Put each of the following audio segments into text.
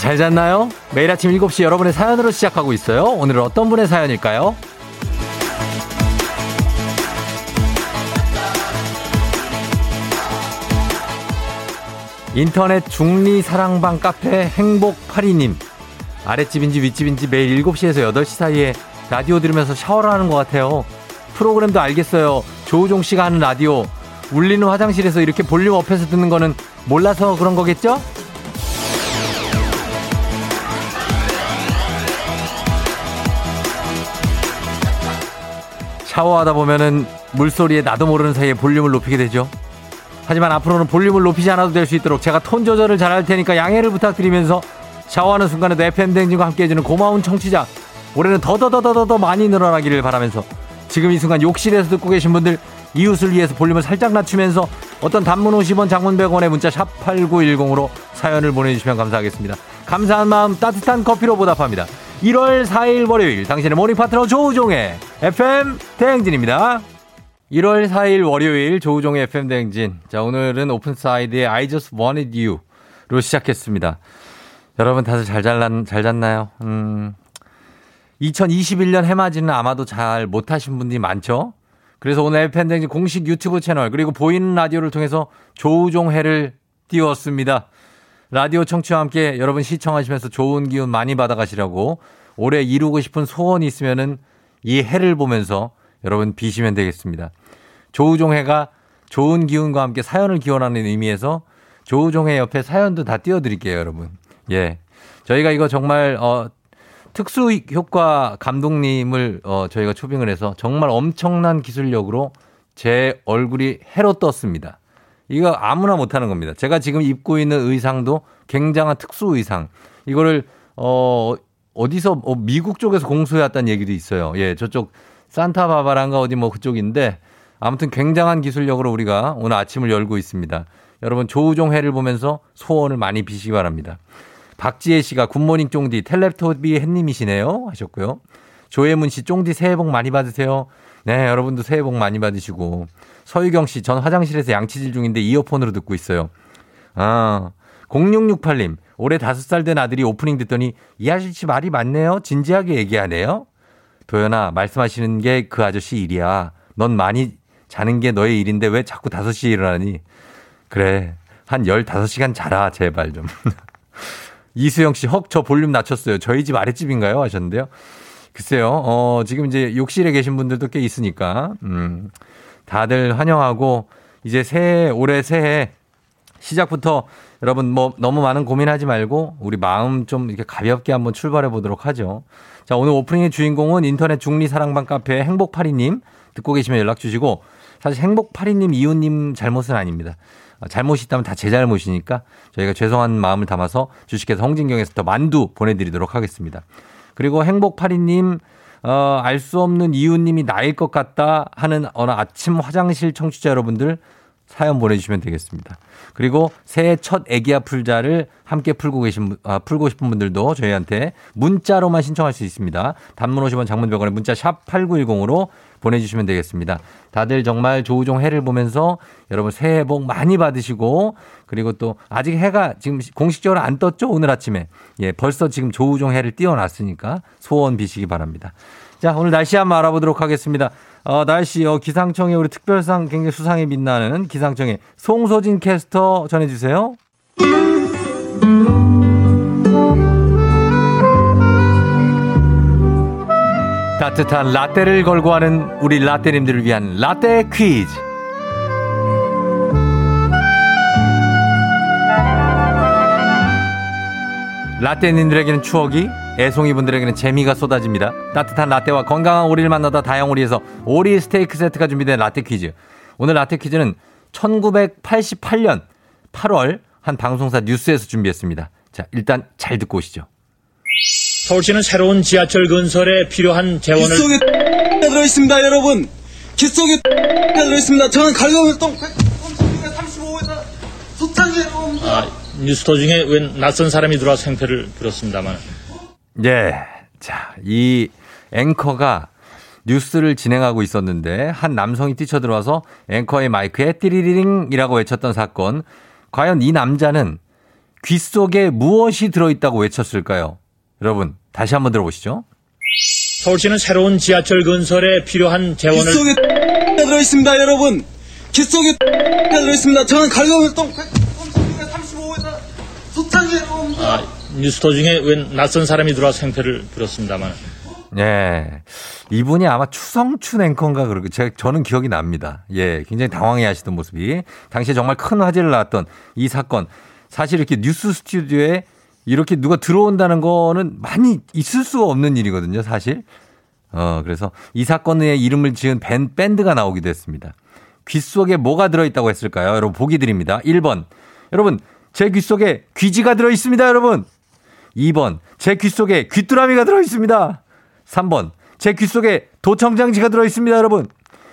잘 잤나요? 매일 아침 7시 여러분의 사연으로 시작하고 있어요. 오늘은 어떤 분의 사연일까요? 인터넷 중리 사랑방 카페 행복파리님. 아랫집인지 윗집인지 매일 7시에서 8시 사이에 라디오 들으면서 샤워를 하는 것 같아요. 프로그램도 알겠어요. 조우종 씨가 하는 라디오. 울리는 화장실에서 이렇게 볼륨 업해서 듣는 거는 몰라서 그런 거겠죠? 샤워하다 보면은 물소리에 나도 모르는 사이에 볼륨을 높이게 되죠. 하지만 앞으로는 볼륨을 높이지 않아도 될 수 있도록 제가 톤 조절을 잘할 테니까 양해를 부탁드리면서 샤워하는 순간에도 FM 댕진과 함께 해주는 고마운 청취자 올해는 더더더더더 많이 늘어나기를 바라면서 지금 이 순간 욕실에서 듣고 계신 분들 이웃을 위해서 볼륨을 살짝 낮추면서 어떤 단문 50원 장문 100원의 문자 샵 8910으로 사연을 보내주시면 감사하겠습니다. 감사한 마음 따뜻한 커피로 보답합니다. 1월 4일 월요일 당신의 morning 파트너 조우종의 FM 대행진입니다. 1월 4일 월요일 조우종의 FM 대행진. 자, 오늘은 오픈 사이드의 I just wanted you로 시작했습니다. 여러분 다들 잘, 잘난, 잘 잤나요? 음, 2021년 해맞이는 아마도 잘 못하신 분들이 많죠? 그래서 오늘 FM 대행진 공식 유튜브 채널 그리고 보이는 라디오를 통해서 조우종해를 띄웠습니다. 라디오 청취와 함께 여러분 시청하시면서 좋은 기운 많이 받아가시라고 올해 이루고 싶은 소원이 있으면은 이 해를 보면서 여러분 비시면 되겠습니다. 조우종해가 좋은 기운과 함께 사연을 기원하는 의미에서 조우종해 옆에 사연도 다 띄워드릴게요, 여러분. 예. 저희가 이거 정말, 어, 특수 효과 감독님을, 어, 저희가 초빙을 해서 정말 엄청난 기술력으로 제 얼굴이 해로 떴습니다. 이거 아무나 못하는 겁니다. 제가 지금 입고 있는 의상도 굉장한 특수 의상. 이거를, 어, 어디서, 어, 미국 쪽에서 공수해 왔다는 얘기도 있어요. 예, 저쪽 산타바바란가 어디 뭐 그쪽인데 아무튼 굉장한 기술력으로 우리가 오늘 아침을 열고 있습니다. 여러분 조우종 회를 보면서 소원을 많이 비시기 바랍니다. 박지혜 씨가 굿모닝 쫑디 텔레토비 햇님이시네요 하셨고요. 조혜문 씨 쫑디 새해 복 많이 받으세요. 네 여러분도 새해 복 많이 받으시고 서유경 씨 전 화장실에서 양치질 중인데 이어폰으로 듣고 있어요. 아 0668님 올해 5살 된 아들이 오프닝 듣더니 이 아저씨 말이 많네요. 진지하게 얘기하네요. 도연아 말씀하시는 게 그 아저씨 일이야. 넌 많이 자는 게 너의 일인데 왜 자꾸 5시에 일어나니? 그래. 한 15시간 자라, 제발 좀. 이수영 씨, 헉, 저 볼륨 낮췄어요. 저희 집 아랫집인가요? 하셨는데요. 글쎄요, 어, 지금 이제 욕실에 계신 분들도 꽤 있으니까, 음, 다들 환영하고, 이제 새해, 올해 새해, 시작부터 여러분 뭐 너무 많은 고민하지 말고, 우리 마음 좀 이렇게 가볍게 한번 출발해 보도록 하죠. 자, 오늘 오프닝의 주인공은 인터넷 중리 사랑방 카페 행복파리 님 듣고 계시면 연락 주시고, 사실 행복파리 님 이웃 님 잘못은 아닙니다. 어, 잘못이 있다면 다 제 잘못이니까 저희가 죄송한 마음을 담아서 주식회사 홍진경에서 더 만두 보내드리도록 하겠습니다. 그리고 행복파리님, 어, 알 수 없는 이웃님이 나일 것 같다 하는 어느 아침 화장실 청취자 여러분들 사연 보내주시면 되겠습니다. 그리고 새해 첫 애기야 풀자를 함께 풀고 계신, 아, 풀고 싶은 분들도 저희한테 문자로만 신청할 수 있습니다. 단문 50원 장문 100원에 문자 샵 8910으로 보내주시면 되겠습니다. 다들 정말 조우종 해를 보면서 여러분 새해 복 많이 받으시고 그리고 또 아직 해가 지금 공식적으로 안 떴죠? 오늘 아침에. 예, 벌써 지금 조우종 해를 띄워놨으니까 소원 비시기 바랍니다. 자, 오늘 날씨 한번 알아보도록 하겠습니다. 어, 날씨, 어, 기상청에 우리 특별상 굉장히 수상에 빛나는 기상청에 송소진 캐스터 전해주세요. 따뜻한 라떼를 걸고 하는 우리 라떼님들을 위한 라떼 퀴즈. 라떼님들에게는 추억이, 애송이 분들에게는 재미가 쏟아집니다. 따뜻한 라떼와 건강한 오리를 만나다 다양오리에서 오리 스테이크 세트가 준비된 라떼 퀴즈. 오늘 라떼 퀴즈는 1988년 8월 한 방송사 뉴스에서 준비했습니다. 자, 일단 잘 듣고 오시죠. 서울시는 새로운 지하철 건설에 필요한 재원을 귓속에 들어 있습니다, 여러분. 귓속에 들어 있습니다. 저는 갈거운동 135에서 소창이에요. 아, 뉴스터 중에 웬 낯선 사람이 들어와 생태를 빌었습니다만 예. 자, 이 앵커가 뉴스를 진행하고 있었는데 한 남성이 뛰쳐들어와서 앵커의 마이크에 띠리리링이라고 외쳤던 사건. 과연 이 남자는 귀 속에 무엇이 들어있다고 외쳤을까요? 여러분, 다시 한번 들어보시죠. 서울시는 새로운 지하철 건설에 필요한 귀 재원을 속에 들어 있습니다, 여러분. 귀 속에 들어 있습니다. 저는 갈고리 똥 135에다 소창에 여러분들. 아, 뉴스터 중에 웬 낯선 사람이 들어와서 행패를 부렸습니다만 예. 이분이 아마 추성춘 앵커인가 그러고 제 저는 기억이 납니다. 예. 굉장히 당황해 하시던 모습이 당시에 정말 큰 화제를 낳았던 이 사건. 사실 이렇게 뉴스 스튜디오에 이렇게 누가 들어온다는 거는 많이 있을 수가 없는 일이거든요, 사실. 어, 그래서 이 사건의 이름을 지은 밴, 밴드가 나오기도 했습니다. 귀 속에 뭐가 들어있다고 했을까요? 여러분, 보기 드립니다. 1번. 여러분, 제 귀 속에 귀지가 들어있습니다, 여러분. 2번. 제 귀 속에 귀뚜라미가 들어있습니다. 3번. 제 귀 속에 도청장치가 들어있습니다, 여러분.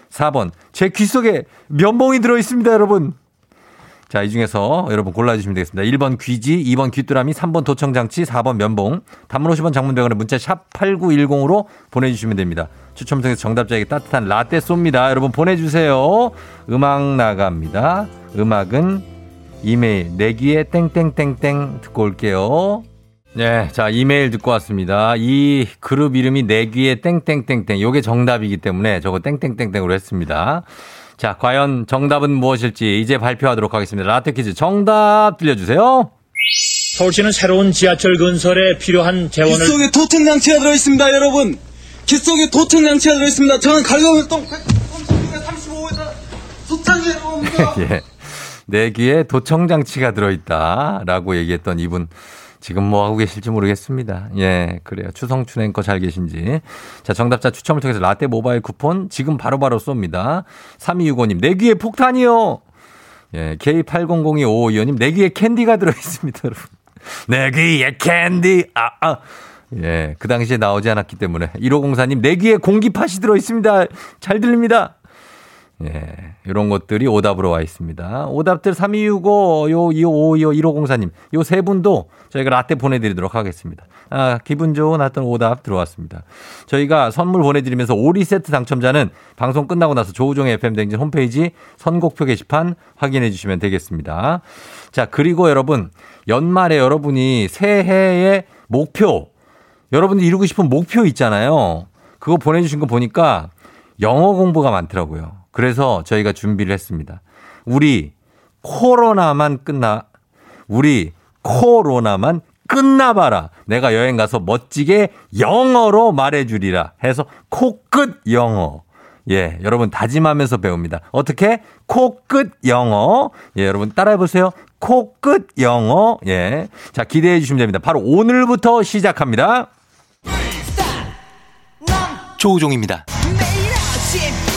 4번. 제 귀 속에 면봉이 들어있습니다, 여러분. 자, 이 중에서 여러분 골라주시면 되겠습니다. 1번 귀지, 2번 귀뚜라미, 3번 도청장치, 4번 면봉. 단문 50원 장문병원에 문자 샵 8910으로 보내주시면 됩니다. 추첨 통해서 정답자에게 따뜻한 라떼 쏩니다. 여러분 보내주세요. 음악 나갑니다. 음악은 이메일 내귀에 땡땡땡땡 듣고 올게요. 네, 자 이메일 듣고 왔습니다. 이 그룹 이름이 내귀에 땡땡땡땡. 요게 정답이기 때문에 저거 땡땡땡땡으로 했습니다. 자, 과연 정답은 무엇일지 이제 발표하도록 하겠습니다. 라떼 퀴즈 정답 들려주세요. 서울시는 새로운 지하철 건설에 필요한 귀 재원을 속에 도청 장치가 들어있습니다, 여러분. 귀 속에 도청 장치가 들어있습니다. 저는 똥 135에다 소창에 여러분들. 예. 내 귀에 도청 장치가 들어있다라고 얘기했던 이분 지금 뭐 하고 계실지 모르겠습니다. 예, 그래요. 추성춘 앵커 잘 계신지. 자, 정답자 추첨을 통해서 라떼 모바일 쿠폰 지금 바로 바로 쏩니다. 3265님, 내 귀에 폭탄이요! 예, K80025525님, 내 귀에 캔디가 들어있습니다, 여러분. 내 귀에 캔디, 아, 아. 예, 그 당시에 나오지 않았기 때문에. 1504님, 내 귀에 공기팥이 들어있습니다. 잘 들립니다. 예, 이런 것들이 오답으로 와 있습니다. 오답들 3265, 요, 2552, 1504님, 요 세 분도 저희가 라떼 보내드리도록 하겠습니다. 아, 기분 좋은 어떤 오답 들어왔습니다. 저희가 선물 보내드리면서 오리 세트 당첨자는 방송 끝나고 나서 조우종의 FM댕진 홈페이지 선곡표 게시판 확인해 주시면 되겠습니다. 자, 그리고 여러분, 연말에 여러분이 새해의 목표, 여러분들 이루고 싶은 목표 있잖아요. 그거 보내주신 거 보니까 영어 공부가 많더라고요. 그래서 저희가 준비를 했습니다. 우리 코로나만 끝나, 우리 코로나만 끝나봐라. 내가 여행 가서 멋지게 영어로 말해주리라 해서 코끝 영어. 예, 여러분 다짐하면서 배웁니다. 어떻게? 코끝 영어. 예, 여러분 따라해보세요. 코끝 영어. 예. 자, 기대해 주시면 됩니다. 바로 오늘부터 시작합니다. 조우종입니다. 매일 아침 7시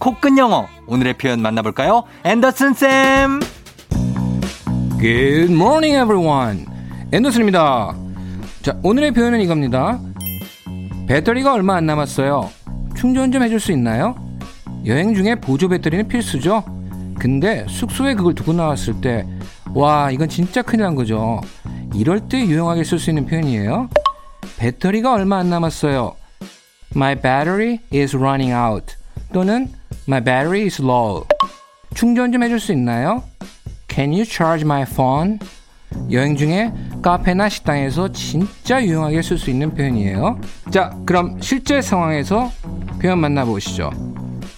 코끝 영어 오늘의 표현 만나볼까요 앤더슨 쌤 Good morning, everyone. 앤더슨입니다. 자, 오늘의 표현은 이겁니다. 배터리가 얼마 안 남았어요. 충전 좀 해줄 수 있나요? 여행 중에 보조 배터리는 필수죠. 근데 숙소에 그걸 두고 나왔을 때, 와, 이건 진짜 큰일 난 거죠. 이럴 때 유용하게 쓸 수 있는 표현이에요. 배터리가 얼마 안 남았어요. My battery is running out. 또는 My battery is low. 충전 좀 해줄 수 있나요? Can you charge my phone? 여행 중에 카페나 식당에서 진짜 유용하게 쓸 수 있는 표현이에요. 자, 그럼 실제 상황에서 표현 만나보시죠.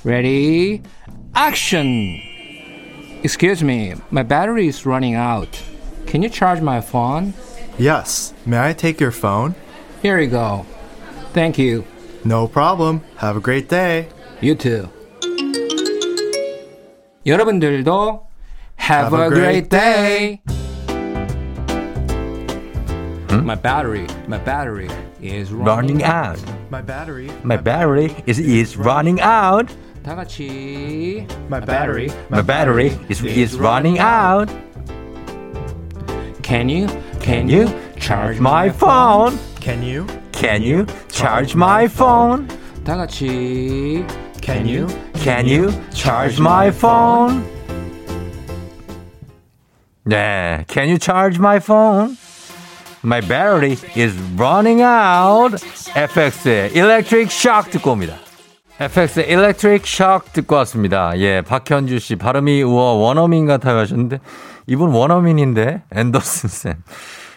Ready? Action! Excuse me, my battery is running out. Can you charge my phone? Yes. May I take your phone? Here you go. Thank you. No problem. Have a great day. You too. 여러분들도 have, a, great day. My battery, my battery is running, running out. My battery. My battery is is running out. 다 같이 My battery. My battery is is running out. Can you Can you charge my phone? Can you? Can you charge my phone? 다 같이 Can you? Can you charge my phone? 네, Can you charge my phone? My battery is running out. FX의 Electric Shock 듣고 옵니다. FX의 Electric Shock 듣고 왔습니다. 예, 박현주 씨 발음이 우와 원어민 같아요 하셨는데 이분 원어민인데 앤더슨 쌤.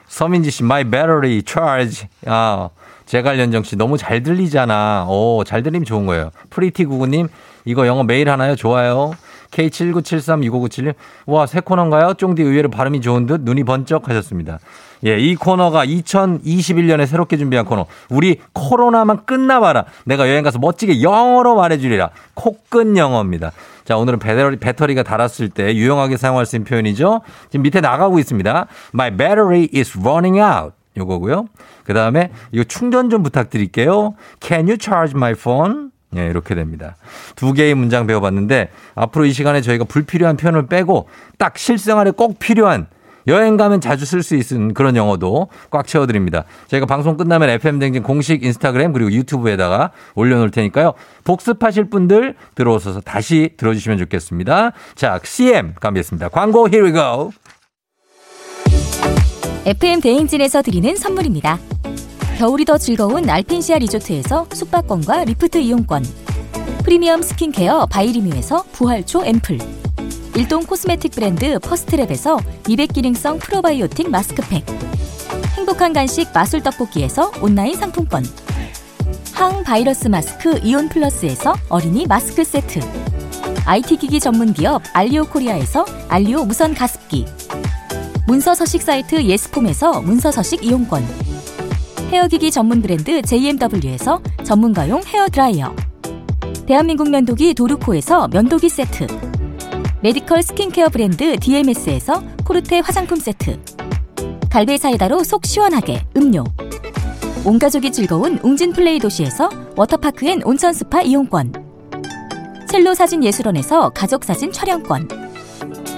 서민지 씨 My battery charge. 아, 제갈연정 씨 너무 잘 들리잖아. 오, 잘 들리면 좋은 거예요. pretty 구구님 이거 영어 매일 하나요? 좋아요. K7973-2597님, 와, 새 코너인가요? 쫑디 의외로 발음이 좋은 듯 눈이 번쩍 하셨습니다. 예, 이 코너가 2021년에 새롭게 준비한 코너. 우리 코로나만 끝나봐라. 내가 여행 가서 멋지게 영어로 말해주리라. 코끝 영어입니다. 자, 오늘은 배터리, 배터리가 닳았을 때 유용하게 사용할 수 있는 표현이죠. 지금 밑에 나가고 있습니다. My battery is running out. 요거고요. 그 다음에 이거 충전 좀 부탁드릴게요. Can you charge my phone? 예, 이렇게 됩니다. 두 개의 문장 배워봤는데 앞으로 이 시간에 저희가 불필요한 표현을 빼고 딱 실생활에 꼭 필요한 여행 가면 자주 쓸 수 있는 그런 영어도 꽉 채워드립니다. 저희가 방송 끝나면 FM댕진 공식 인스타그램 그리고 유튜브에다가 올려놓을 테니까요. 복습하실 분들 들어오셔서 다시 들어주시면 좋겠습니다. 자, CM 가겠습니다. 광고 here we go. FM 대행진에서 드리는 선물입니다. 겨울이 더 즐거운 알펜시아 리조트에서 숙박권과 리프트 이용권. 프리미엄 스킨케어 바이리뮤에서 부활초 앰플. 일동 코스메틱 브랜드 퍼스트랩에서 미백 기능성 프로바이오틱 마스크팩. 행복한 간식 마술 떡볶이에서 온라인 상품권. 항 바이러스 마스크 이온 플러스에서 어린이 마스크 세트. IT 기기 전문 기업 알리오 코리아에서 알리오 무선 가습기. 문서 서식 사이트 예스폼에서 문서 서식 이용권. 헤어기기 전문 브랜드 JMW에서 전문가용 헤어 드라이어. 대한민국 면도기 도르코에서 면도기 세트. 메디컬 스킨케어 브랜드 DMS에서 코르테 화장품 세트. 갈배 사이다로 속 시원하게 음료. 온 가족이 즐거운 웅진 플레이 도시에서 워터파크 and 온천 스파 이용권. 첼로 사진 예술원에서 가족 사진 촬영권.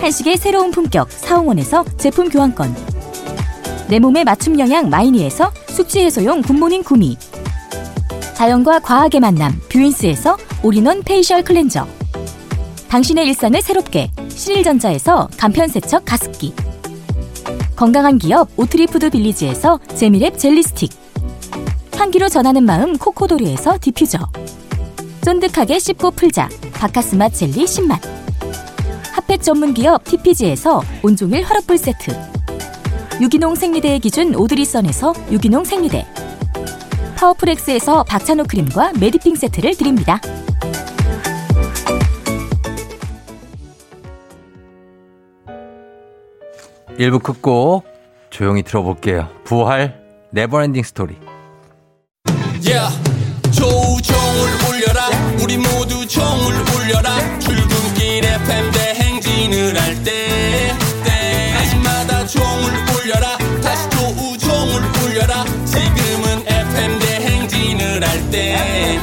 한식의 새로운 품격 사홍원에서 제품 교환권. 내 몸에 맞춤 영양 마이니에서 숙취 해소용 굿모닝 구미. 자연과 과학의 만남 뷰인스에서 올인원 페이셜 클렌저. 당신의 일상을 새롭게 신일전자에서 간편세척 가습기. 건강한 기업 오트리푸드 빌리지에서 재미랩 젤리스틱. 향기로 전하는 마음 코코도리에서 디퓨저. 쫀득하게 씹고 풀자. 바카스마 젤리 10만 핫팩 전문 기업 TPG에서 온종일 화롯불 세트. 유기농 생리대의 기준 오드리선에서 유기농 생리대. 파워풀엑스에서 박찬호 크림과 메디핑 세트를 드립니다. 일부 끝곡 조용히 들어볼게요. 부활 Never Ending Story. Yeah. 조우종을 울려라 우리 모두 종을 울려라 출근길 FM 대 행진을 할때 때마다 종을 울려라. 다시 조우종을 울려라. 지금은 FM 대행진을 할때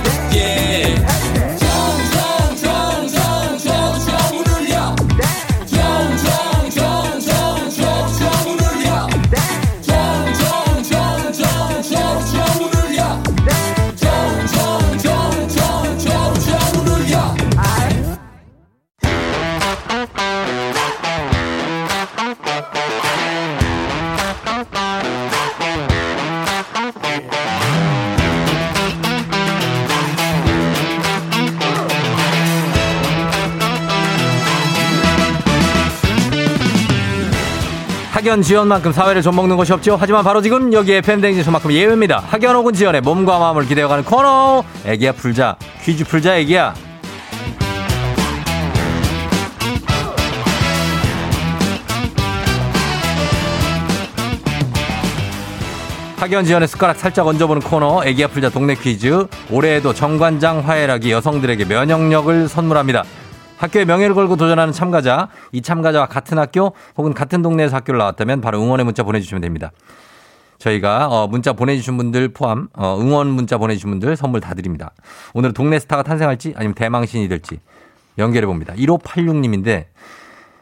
학연 지원만큼 사회를 좀먹는 것이 없죠. 하지만 바로 지금 여기 FM 댕지서만큼 예외입니다. 학연 혹은 지원의 몸과 마음을 기대어가는 코너. 애기야 풀자. 퀴즈 풀자 애기야. 학연 지원의 숟가락 살짝 얹어보는 코너 애기야 풀자 동네 퀴즈 올해에도 정관장 화해락이 여성들에게 면역력을 선물합니다. 학교의 명예를 걸고 도전하는 참가자 이 참가자와 같은 학교 혹은 같은 동네에서 학교를 나왔다면 바로 응원의 문자 보내주시면 됩니다. 저희가 어, 문자 보내주신 분들 포함 어, 응원 문자 보내주신 분들 선물 다 드립니다. 오늘 동네 스타가 탄생할지 아니면 대망신이 될지 연결해 봅니다. 1586님인데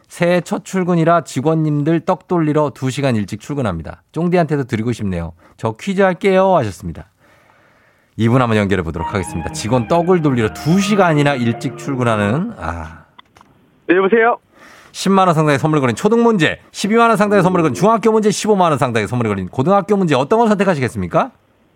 새해 첫 출근이라 직원님들 떡 돌리러 2시간 일찍 출근합니다. 쫑디한테도 드리고 싶네요. 저 퀴즈 할게요 하셨습니다. 이분 한번 연결해 보도록 하겠습니다. 직원 떡을 돌리러 2시간이나 일찍 출근하는 아 네, 여보세요? 10만 원 상당의 선물 걸린 초등 문제, 12만 원 상당의 선물 걸린 중학교 문제, 15만 원 상당의 선물 걸린 고등학교 문제 어떤 걸 선택하시겠습니까?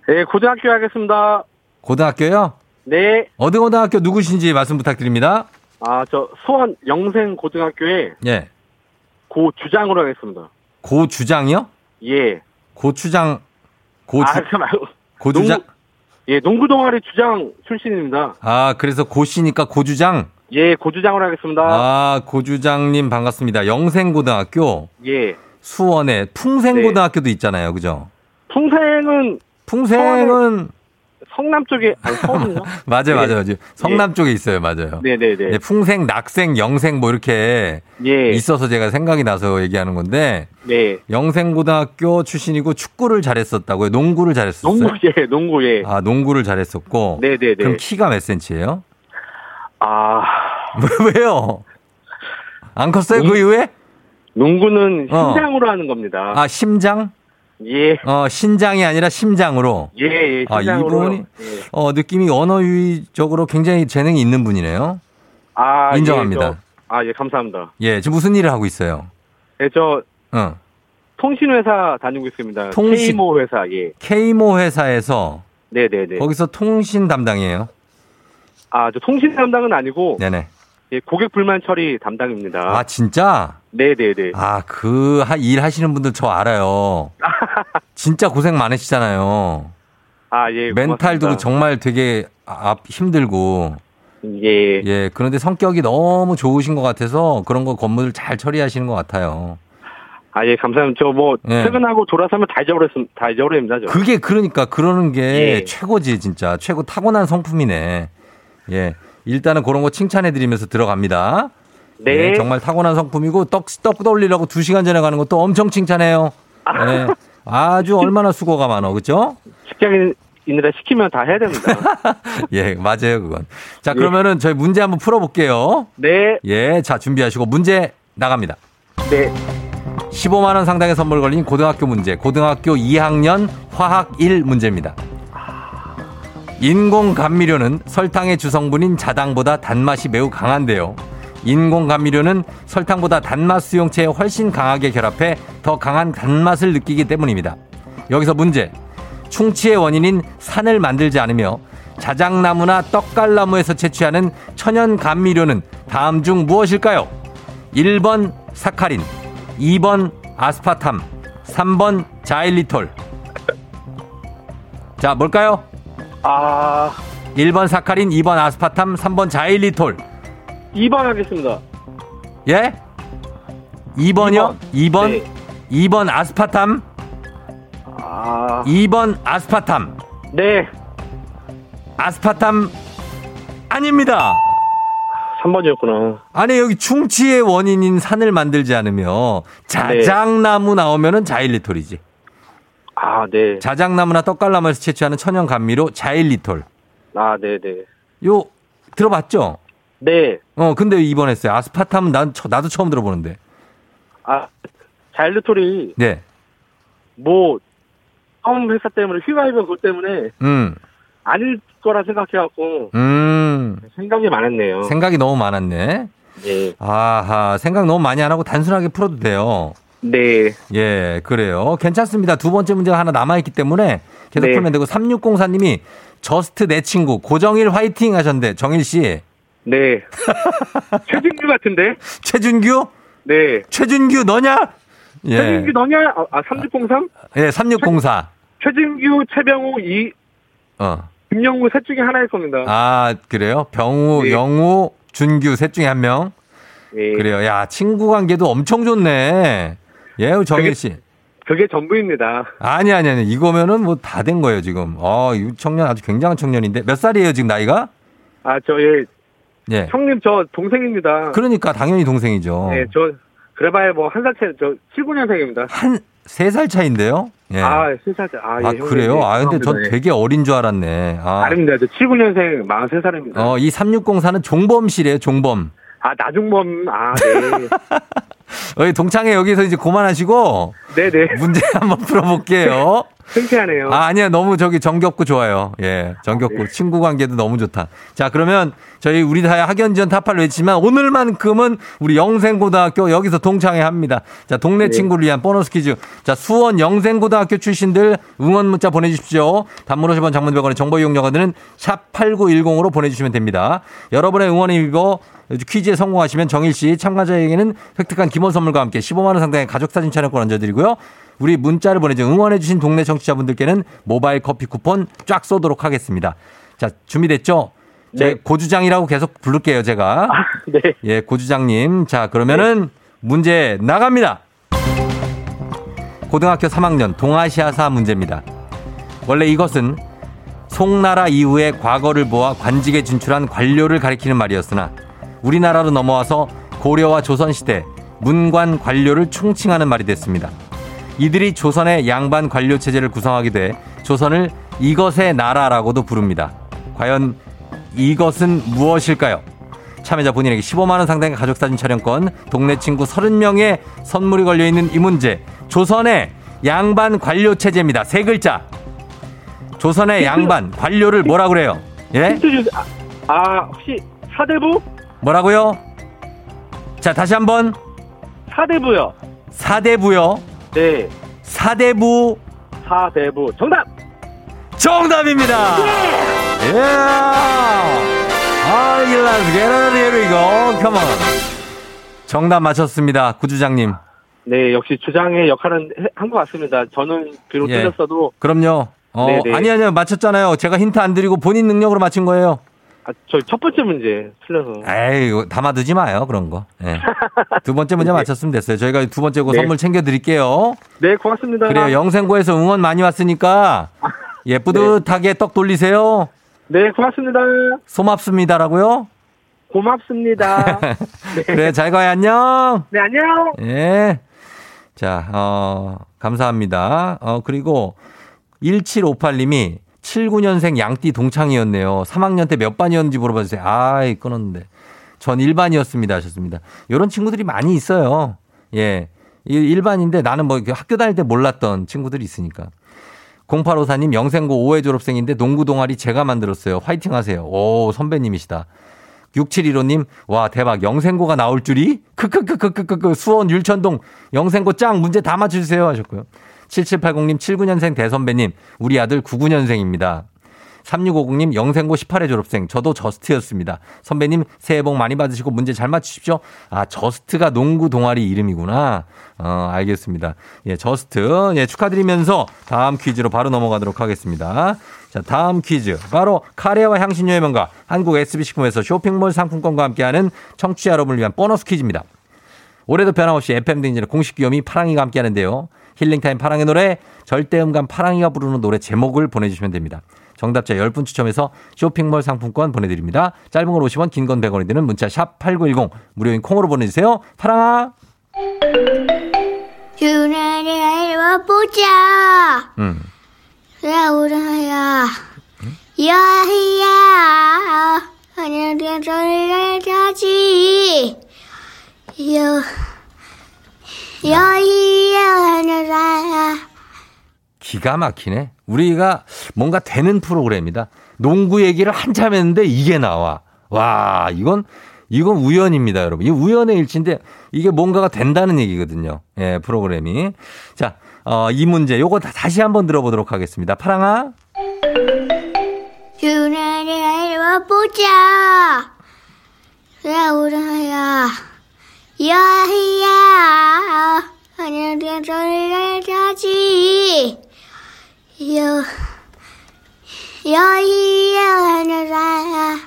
네, 고등학교 하겠습니다. 고등학교요? 네. 어느 고등학교 누구신지 말씀 부탁드립니다. 아, 저 수원 영생 고등학교에 예. 고 주장으로 하겠습니다. 고주장이요? 예. 고추장 고주 아, 그 말고. 고주장 농구, 예, 농구 동아리 주장 출신입니다. 아, 그래서 고씨니까 고주장. 예, 고주장으로 하겠습니다. 아, 고주장님 반갑습니다. 영생고등학교 예. 수원에 풍생고등학교도 있잖아요. 그죠? 풍생은 풍생은 성남 쪽에 아니 서울이요? 맞아요, 네. 맞아요. 맞아요. 성남 쪽에 있어요. 맞아요. 네, 네, 네. 예, 풍생, 낙생, 영생 뭐 이렇게 예. 있어서 제가 생각이 나서 얘기하는 건데 네. 영생고등학교 출신이고 축구를 잘했었다고요. 농구를 잘했었어요. 농구 예, 농구 예. 아, 농구를 잘했었고. 네, 네, 네. 그럼 키가 몇 센치예요? 아, 왜요? 안 컸어요? 그 농- 이후에? 농구는 어. 심장으로 하는 겁니다. 아, 심장? 예. 어, 신장이 아니라 심장으로. 예, 예. 아, 심장으로. 이분이 예. 어, 느낌이 언어 유의적으로 굉장히 재능이 있는 분이네요. 아, 인정합니다. 예, 저- 아, 예, 감사합니다. 예, 지금 무슨 일을 하고 있어요? 예, 저 어. 통신회사 다니고 있습니다. 통신- K모 회사, 예. K모 회사에서 네 네 네. 거기서 통신 담당이에요. 아, 저 통신 담당은 아니고, 네네. 예, 고객 불만 처리 담당입니다. 아, 진짜? 네네네. 아, 그, 하- 일 하시는 분들 저 알아요. 진짜 고생 많으시잖아요. 아, 예. 멘탈도 고맙습니다. 정말 되게 아, 힘들고. 예. 예, 그런데 성격이 너무 좋으신 것 같아서 그런 거 건물을 잘 처리하시는 것 같아요. 아, 예, 감사합니다. 저 뭐, 예. 퇴근하고 돌아서면 다 잊어버렸습니다. 다 잊어버립니다, 저. 그게 그러니까 그러는 게 예. 최고지 진짜 최고 타고난 성품이네. 예. 일단은 그런 거 칭찬해 드리면서 들어갑니다. 네. 예, 정말 타고난 성품이고 떡, 떡 돌리려고 두 시간 전에 가는 것도 엄청 칭찬해요. 예. 아주 얼마나 수고가 많어. 그죠? 직장인이라 시키면 다 해야 됩니다. 예, 맞아요, 그건. 자, 예. 그러면은 저희 문제 한번 풀어볼게요. 네. 예, 자, 준비하시고 문제 나갑니다. 네. 15만 원 상당의 선물 걸린 고등학교 문제. 고등학교 2학년 화학 1 문제입니다. 인공 감미료는 설탕의 주성분인 자당보다 단맛이 매우 강한데요. 인공 감미료는 설탕보다 단맛 수용체에 훨씬 강하게 결합해 더 강한 단맛을 느끼기 때문입니다. 여기서 문제. 충치의 원인인 산을 만들지 않으며 자작나무나 떡갈나무에서 채취하는 천연 감미료는 다음 중 무엇일까요? 1번 사카린, 2번 아스파탐, 3번 자일리톨. 자, 뭘까요? 아, 1번 사카린, 2번 아스파탐, 3번 자일리톨. 2번 하겠습니다. 예? 2번이요? 2번? 네. 2번 아스파탐, 아, 2번 아스파탐. 네. 아스파탐 아닙니다. 3번이었구나. 아니 여기 충치의 원인인 산을 만들지 않으며 자작나무 나오면은 자일리톨이지. 아, 네. 자작나무나 떡갈나무에서 채취하는 천연 감미료 자일리톨. 아, 네 네. 요 들어봤죠? 네. 어 근데 왜 입원했어요. 아스파탐은 난 처- 나도 처음 들어보는데. 아, 자일루톨이 네. 뭐, 처음 회사 때문에 휘발유 그것 때문에 음. 아닐 거라 생각해갖고 음. 생각이 많았네요. 생각이 너무 많았네. 네. 아하 생각 너무 많이 안 하고 단순하게 풀어도 돼요. 네. 예, 그래요. 괜찮습니다. 두 번째 문제가 하나 남아있기 때문에 계속 네. 풀면 되고, 3604님이 저스트 내 친구, 고정일 화이팅 하셨는데, 정일 씨. 네. 최진규 같은데? 최준규? 네. 최준규 너냐? 예. 최진규 너냐? 아, 아 3603? 예, 3604. 최진규, 최병우, 이 어. 김영우 셋 중에 하나일 겁니다. 아, 그래요? 병우, 예. 영우, 준규 셋 중에 한 명. 예. 그래요. 야, 친구 관계도 엄청 좋네. 예, 되게- 씨. 그게 전부입니다. 아니, 아니, 아니. 이거면은 뭐 다 된 거예요, 지금. 어, 이 청년 아주 굉장한 청년인데. 몇 살이에요, 지금 나이가? 아, 저, 예, 예. 형님 저 동생입니다. 그러니까 당연히 동생이죠. 예, 저, 그래봐야 뭐 한 살 차이, 저 79년생입니다. 한 세 살 차인데요? 예. 아, 세살 차. 아, 예, 아. 그래요? 아, 근데 전. 예. 되게 어린 줄 알았네. 아. 아닙니다. 저 79년생 43살입니다. 어, 이 3604는 종범 씨래요, 종범. 아, 나중범, 아, 네. 어, 동창회 여기서 이제 그만하시고 네네. 문제 한번 풀어볼게요. 창피하네요. 아, 아니야. 너무 저기 정겹고 좋아요. 예, 정겹고 친구 관계도 너무 좋다. 자, 그러면 저희 우리 사회 학연지원 타파를 외치지만 오늘만큼은 우리 영생고등학교 여기서 동창회 합니다. 자, 동네 친구를 위한 보너스 퀴즈. 자, 수원 영생고등학교 출신들 응원 문자 보내주십시오. 단문 50원 장문 100원의 정보 이용료가 드는 샵 8910으로 보내주시면 됩니다. 여러분의 응원에 입어 퀴즈에 성공하시면 정일 씨 참가자에게는 획득한 기본 선물과 함께 15만 원 상당의 가족 사진 촬영권 얹어드리고요. 우리 문자를 보내줘 응원해주신 동네 청취자분들께는 모바일 커피 쿠폰 쫙 쏘도록 하겠습니다. 자 준비됐죠? 제 네. 고주장이라고 계속 부를게요 제가. 네. 예 고주장님. 자 그러면은 문제 나갑니다. 고등학교 3학년 동아시아사 문제입니다. 원래 이것은 송나라 이후의 과거를 모아 관직에 진출한 관료를 가리키는 말이었으나 우리나라로 넘어와서 고려와 조선시대 문관 관료를 충칭하는 말이 됐습니다. 이들이 조선의 양반 관료 체제를 구성하게 돼 조선을 이것의 나라라고도 부릅니다. 과연 이것은 무엇일까요? 참여자 본인에게 15만 원 상당의 가족사진 촬영권, 동네 친구 30명의 선물이 걸려 있는 이 문제. 조선의 양반 관료 체제입니다. 세 글자. 조선의 양반 관료를 뭐라 그래요? 예? 주세요. 아, 아, 혹시 사대부? 뭐라고요? 자, 다시 한 번 사대부요. 사대부요. 네. 사대부 사대부. 정답! 정답입니다. 예. 아, let's get it, here we go. Come on. 정답 맞췄습니다. 구주장님. 네, 역시 주장의 역할은 한 것 같습니다. 저는 비록 예. 틀렸어도, 그럼요. 어, 네네. 아니, 아니요. 맞췄잖아요. 제가 힌트 안 드리고 본인 능력으로 맞춘 거예요. 아, 저 첫 번째 문제 틀려서. 에이, 담아두지 마요. 그런 거. 예. 두 번째 문제 맞췄으면 됐어요. 저희가 두 번째 거 네. 선물 챙겨드릴게요. 네, 고맙습니다. 그래요. 영생고에서 응원 많이 왔으니까 예, 뿌듯하게 떡 돌리세요. 네, 고맙습니다. 소맙습니다라고요. 고맙습니다. 그래, 잘 가요. 안녕. 네, 안녕! 예. 자, 어, 감사합니다. 어, 그리고 1758님이 79년생 양띠 동창이었네요. 3학년 때 몇 반이었는지 물어봐 주세요. 아이, 끊었는데. 전 1반이었습니다. 하셨습니다. 이런 친구들이 많이 있어요. 예. 1반인데 나는 뭐 학교 다닐 때 몰랐던 친구들이 있으니까. 0854님 영생고 5회 졸업생인데 농구 동아리 제가 만들었어요. 화이팅 하세요. 오, 선배님이시다. 6715님, 와, 대박. 영생고가 나올 줄이? 크크크크크크, 수원 율천동 영생고 짱 문제 다 맞춰주세요. 하셨고요. 7780님, 79년생 대선배님, 우리 아들 99년생입니다. 3650님, 영생고 18회 졸업생, 저도 저스트였습니다. 선배님, 새해 복 많이 받으시고 문제 잘 맞추십시오. 아, 저스트가 농구 동아리 이름이구나. 어, 알겠습니다. 예, 저스트. 예, 축하드리면서 다음 퀴즈로 바로 넘어가도록 하겠습니다. 자, 다음 퀴즈. 바로 카레와 향신료의 명가 한국 SB식품에서 쇼핑몰 상품권과 함께하는 청취자 여러분을 위한 보너스 퀴즈입니다. 올해도 변함없이 FM 댕진의 공식 귀요미 파랑이가 함께하는데요. 힐링타임 파랑의 노래, 절대음감 파랑이가 부르는 노래 제목을 보내주시면 됩니다. 정답자 10분 추첨해서 쇼핑몰 상품권 보내드립니다. 짧은 걸 50원, 긴 건 100원이 드는 문자 샵 8910 무료인 콩으로 보내주세요. 파랑아! 유나를 와보자. 음. 야, 우라야. 하늘의 소리를 자지. 여, 야 하늘아. 기가 막히네. 우리가 뭔가 되는 프로그램이다. 농구 얘기를 한참 했는데 이게 나와. 와, 이건, 이건 우연입니다, 여러분. 이 우연의 일치인데 이게 뭔가가 된다는 얘기거든요. 예, 프로그램이. 자, 어, 이 문제 요거 다 다시 한번 들어보도록 하겠습니다. 파랑아. 유나를 와보자. 야, 우라야. 하늘의 소리를 타지 여 여기에 하늘 살아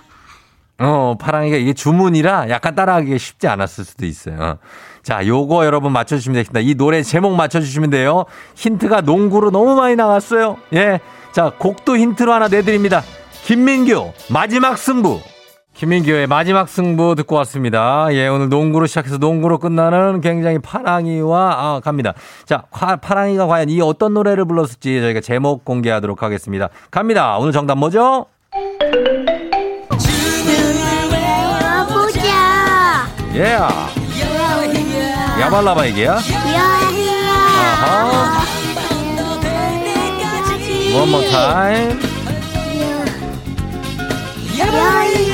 어, 파랑이가 이게 주문이라 약간 따라하기가 쉽지 않았을 수도 있어요. 자, 요거 여러분 맞춰주시면 되겠습니다. 이 노래 제목 맞춰주시면 돼요. 힌트가 농구로 너무 많이 나왔어요. 예. 자, 곡도 힌트로 하나 내드립니다. 김민규, 마지막 승부. 김민규의 마지막 승부 듣고 왔습니다. 예, 오늘 농구로 시작해서 농구로 끝나는 굉장히 파랑이와, 아, 갑니다. 자, 파, 파랑이가 과연 이 어떤 노래를 불렀을지 저희가 제목 공개하도록 하겠습니다. 갑니다. 오늘 정답 뭐죠? 보자 예. 야발라바 얘기야? 아하. One more time. 야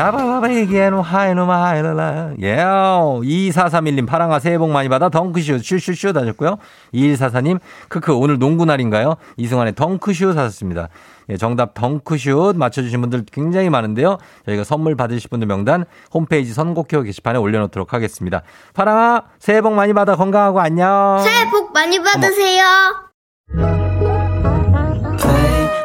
바바바 얘기하는 하이노마 하이랄라. 예. 2431님 파랑아 새해 복 많이 받아 덩크슛 슈슈슈 하셨고요. 2144님 크크 오늘 농구 날인가요? 이승환의 덩크슛 하셨습니다. 예, 정답 덩크슛 맞춰주신 분들 굉장히 많은데요. 저희가 선물 받으실 분들 명단 홈페이지 선곡표 게시판에 올려놓도록 하겠습니다. 파랑아 새해 복 많이 받아 건강하고 안녕. 새해 복 많이 받으세요.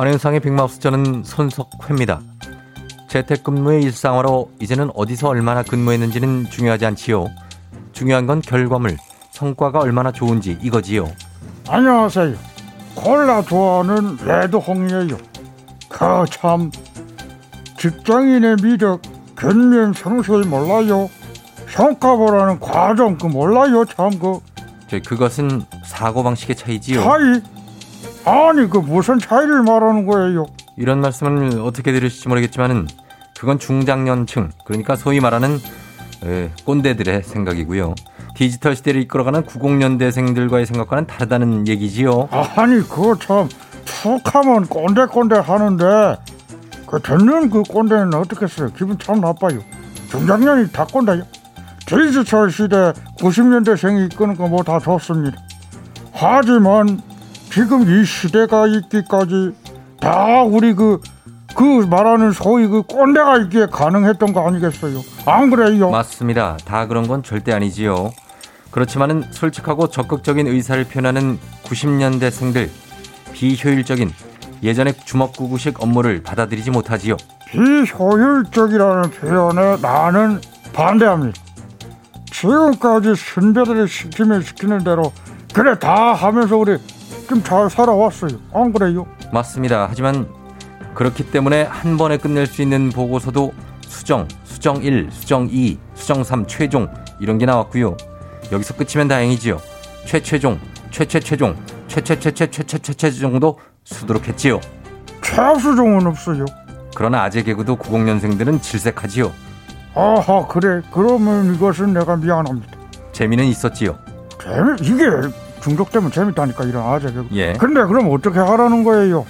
안현상의 빅마우스 저는 손석회입니다. 재택근무의 일상화로 이제는 어디서 얼마나 근무했는지는 중요하지 않지요. 중요한 건 결과물, 성과가 얼마나 좋은지 이거지요. 안녕하세요. 콜라 좋아하는 레드홍이에요. 그참 직장인의 미력 견면 성실 몰라요. 성과 보라는 과정 그 몰라요 참 그 저희 그것은 사고방식의 차이지요. 차이 아니 그 무슨 차이를 말하는 거예요? 이런 말씀을 어떻게 들으실지 모르겠지만은 그건 중장년층 그러니까 소위 말하는 에, 꼰대들의 생각이고요. 디지털 시대를 이끌어가는 90년대생들과의 생각과는 다르다는 얘기지요. 아니 그거 참 툭하면 꼰대 꼰대 하는데 그 듣는 그 꼰대는 어떻겠어요? 기분 참 나빠요. 중장년이 다 꼰대요. 디지털 시대 90년대생이 이끄는 거 뭐 다 좋습니다. 하지만 지금 이 시대가 있기까지 다 우리 그, 그 말하는 소위 그 꼰대가 있기에 가능했던 거 아니겠어요? 안 그래요? 맞습니다. 다 그런 건 절대 아니지요. 그렇지만은 솔직하고 적극적인 의사를 표현하는 90년대생들 비효율적인 예전의 주먹구구식 업무를 받아들이지 못하지요. 비효율적이라는 표현에 나는 반대합니다. 지금까지 선배들이 시키면 시키는 대로 그래 다 하면서 우리 좀 잘 살아왔어요. 안 그래요? 맞습니다. 하지만 그렇기 때문에 한 번에 끝낼 수 있는 보고서도 수정, 수정 1, 수정 2, 수정 3, 최종 이런 게 나왔고요. 여기서 끝이면 다행이지요. 최최종, 최최최종, 최최최최최최최 정도 수두룩했지요. 최수종은 없어요. 그러나 아재 개그도 90년생들은 질색하지요. 아하 그래 그러면 이것은 내가 미안합니다. 재미는 있었지요. 재미 이게 중독되면 재밌다니까 이런 아재 개그. 예. 근데 그럼 어떻게 하라는 거예요?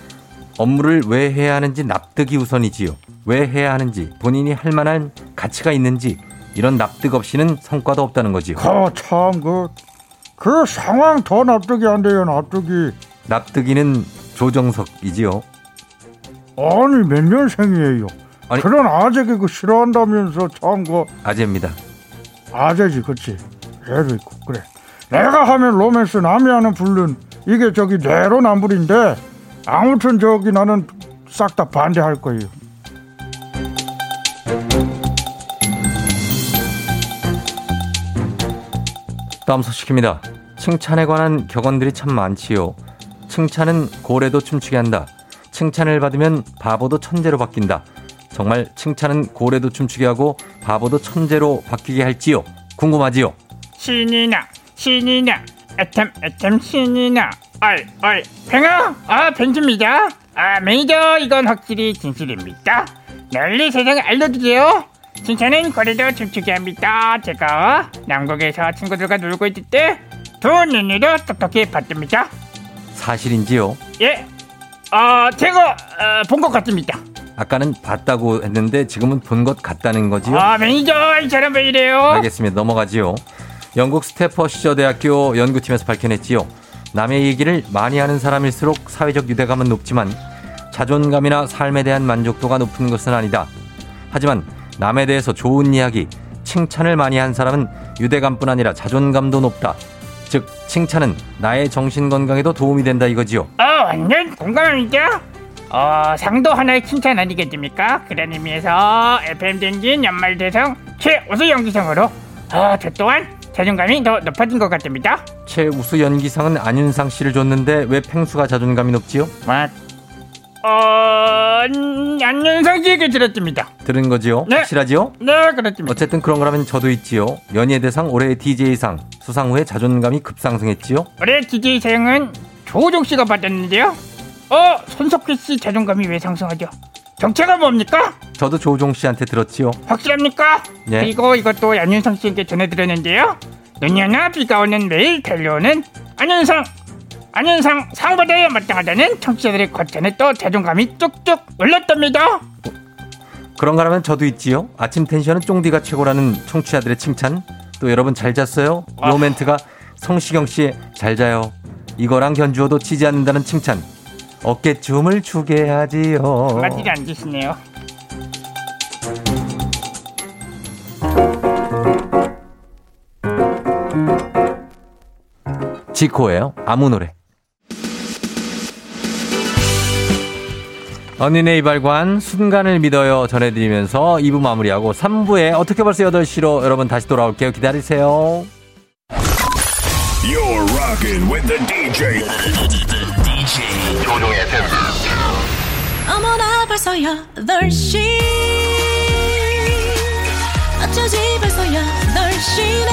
업무를 왜 해야 하는지 납득이 우선이지요. 왜 해야 하는지 본인이 할 만한 가치가 있는지 이런 납득 없이는 성과도 없다는 거지요. 아 참 그 그 상황 더 납득이 안 돼요 납득이. 납득이는 조정석이지요. 아니 몇 년생이에요? 아니- 그런 아재 개그 싫어한다면서 참그 아재입니다. 아재지 그치 애도 있고 그래 내가 하면 로맨스 남이 하는 불륜 이게 저기 내로남불인데 아무튼 저기 나는 싹 다 반대할 거예요 다음 소식입니다. 칭찬에 관한 격언들이 참 많지요. 칭찬은 고래도 춤추게 한다. 칭찬을 받으면 바보도 천재로 바뀐다. 정말 칭찬은 고래도 춤추게 하고 바보도 천재로 바뀌게 할지요? 궁금하지요? 신이 나 신이 나 애템 애템 신이 나 얼, 얼, 팽아 아 벤츠입니다 아 매니저 이건 확실히 진실입니다 널리 세상에 알려주세요 칭찬은 고래도 춤추게 합니다 제가 남극에서 친구들과 놀고 있을 때두 눈으로 똑똑히 봤답니다 사실인지요? 예, 어, 제가 어, 본것 같습니다. 아까는 봤다고 했는데 지금은 본 것 같다는 거지요? 아, 매니저, 이 사람 왜 이래요? 알겠습니다. 넘어가지요. 영국 스태퍼드셔 대학교 연구팀에서 밝혀냈지요. 남의 얘기를 많이 하는 사람일수록 사회적 유대감은 높지만 자존감이나 삶에 대한 만족도가 높은 것은 아니다. 하지만 남에 대해서 좋은 이야기, 칭찬을 많이 한 사람은 유대감뿐 아니라 자존감도 높다. 즉, 칭찬은 나의 정신 건강에도 도움이 된다 이거지요. 어, 완전 공감합니다. 어, 상도 하나의 칭찬 아니겠습니까? 그런 의미에서 FM 댕진 연말 대상 최우수 연기상으로 어, 저 또한 자존감이 더 높아진 것 같습니다. 최우수 연기상은 안윤상 씨를 줬는데 왜 팽수가 자존감이 높지요? 맞. 어, 안윤상 씨에게 들었습니다. 들은 거지요? 네. 확실하지요? 네, 그렇습니다. 어쨌든 그런 거라면 저도 있지요. 연예대상 올해의 DJ상 수상 후에 자존감이 급상승했지요. 올해 DJ 사용은 조우종 씨가 받았는데요. 어, 손석희 씨 자존감이 왜 상승하죠? 정체가 뭡니까? 저도 조종 씨한테 들었지요. 확실합니까? 네. 그리고 이것도 안윤상 씨에게 전해드렸는데요. 눈이 오나 비가 오는 매일 달려오는 안윤상. 안윤상 상 받아야 마땅하다는 청취자들의 과찬에 또 자존감이 뚝뚝 올랐답니다. 그런가 하면 저도 있지요. 아침 텐션은 쫑디가 최고라는 청취자들의 칭찬. 또 여러분 잘 잤어요? 요 멘트가 성시경 씨의 잘 자요. 이거랑 견주어도 치지 않는다는 칭찬. 어깨춤을 추게 하지요. 맞지가 않으시네요. 지코예요. 아무 노래. 언니네 이발관 순간을 믿어요 전해드리면서 2부 마무리하고 3부에 어떻게 벌써 8시로 여러분 다시 돌아올게요. 기다리세요. You're rocking with the DJ. 조종의 팬. 어머나 벌써 8시 어쩌지 벌써 8시네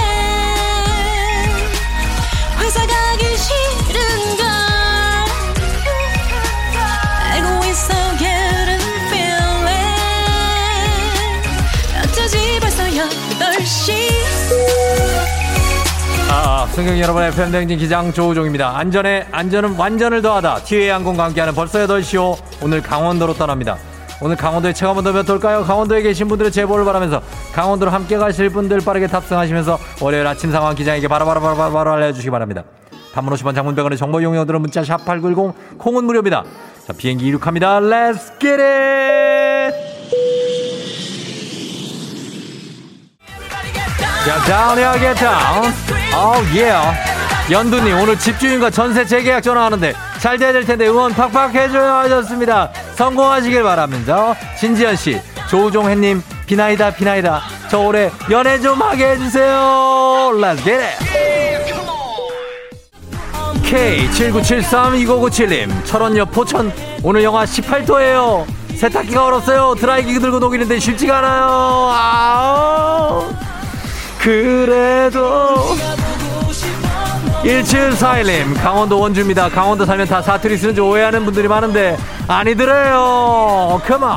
회사 가기 싫은걸. 알고 있어 getting feeling. 어쩌지 벌써 8시 아, 승경 여러분의 팬댕진 기장 조우종입니다. 안전에 안전은 완전을 더하다. 티웨이 항공과 함께하는 벌써 8시오. 오늘 강원도로 떠납니다. 오늘 강원도의 체감 온도 몇 도일까요? 강원도에 계신 분들의 제보를 바라면서 강원도로 함께 가실 분들 빠르게 탑승하시면서 월요일 아침 상황 기장에게 바로바로바로바로 바로 알려주시기 바랍니다. 단문 50원 장문병원의 정보 이용료들은 문자 샵 8910 콩은 무료입니다. 자 비행기 이륙합니다. Let's get! 자, down, yeah, get down. Oh. 연두님, 오늘 집주인과 전세 재계약 전화하는데 잘 돼야 될 텐데 응원 팍팍 해줘요 하셨습니다. 성공하시길 바라면서 신지연 씨, 조우종 햇님, 비나이다, 비나이다. 저 올해 연애 좀 하게 해주세요. Let's get it. K79732997님, 철원역 포천, 오늘 영하 18도예요. 세탁기가 얼었어요. 드라이기 들고 녹이는데 쉽지가 않아요. 아 그래도 1741님 강원도 원주입니다. 강원도 살면 다 사투리 쓰는 줄 오해하는 분들이 많은데 아니더래요. 컴온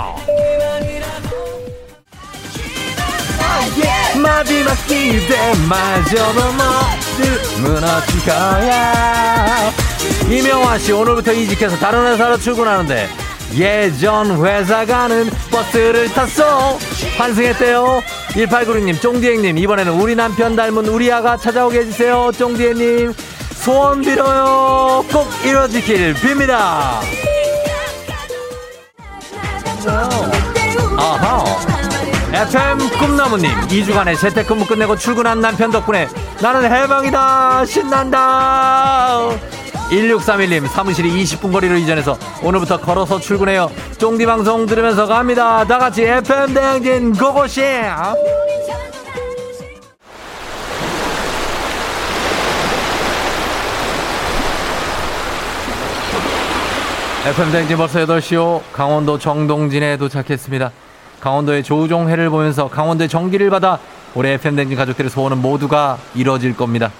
마지막 기대마저 무너질 거야 이명화씨 오늘부터 이직해서 다른 회사로 출근하는데 예전 회사 가는 버스를 탔어. 환승했대요 1896님 쫑디행님 이번에는 우리 남편 닮은 우리 아가 찾아오게 해주세요. 쫑디행님 소원 빌어요. 꼭 이뤄지길 빕니다. 아하. FM 꿈나무님 2주간의 재택근무 끝내고 출근한 남편 덕분에 나는 해방이다. 신난다 1631님 사무실이 20분 거리로 이전해서 오늘부터 걸어서 출근해요. 쫑디 방송 들으면서 갑니다. 다 같이 FM 대행진 FM 대행진 벌써 8시요 강원도 정동진에 도착했습니다. 강원도의 조우종 해를 보면서 강원도의 전기를 받아 올해 FM댕진 가족들의 소원은 모두가 이루어질 겁니다.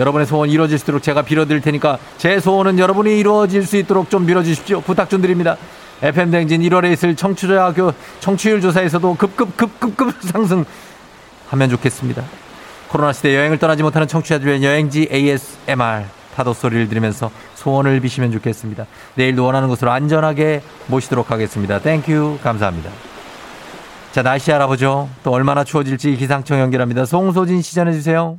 여러분의 소원 이루어질 수 있도록 제가 빌어드릴 테니까 제 소원은 여러분이 이루어질 수 있도록 좀 빌어주십시오. 부탁 좀 드립니다. FM댕진 1월에 있을 청취자 교 청취율 조사에서도 급급급급급 상승 하면 좋겠습니다. 코로나 시대 여행을 떠나지 못하는 청취자들의 여행지 ASMR 파도 소리를 들으면서 소원을 비시면 좋겠습니다. 내일도 원하는 곳으로 안전하게 모시도록 하겠습니다. Thank you 감사합니다. 자 날씨 알아보죠. 또 얼마나 추워질지 기상청 연결합니다. 송소진 시 전해 주세요.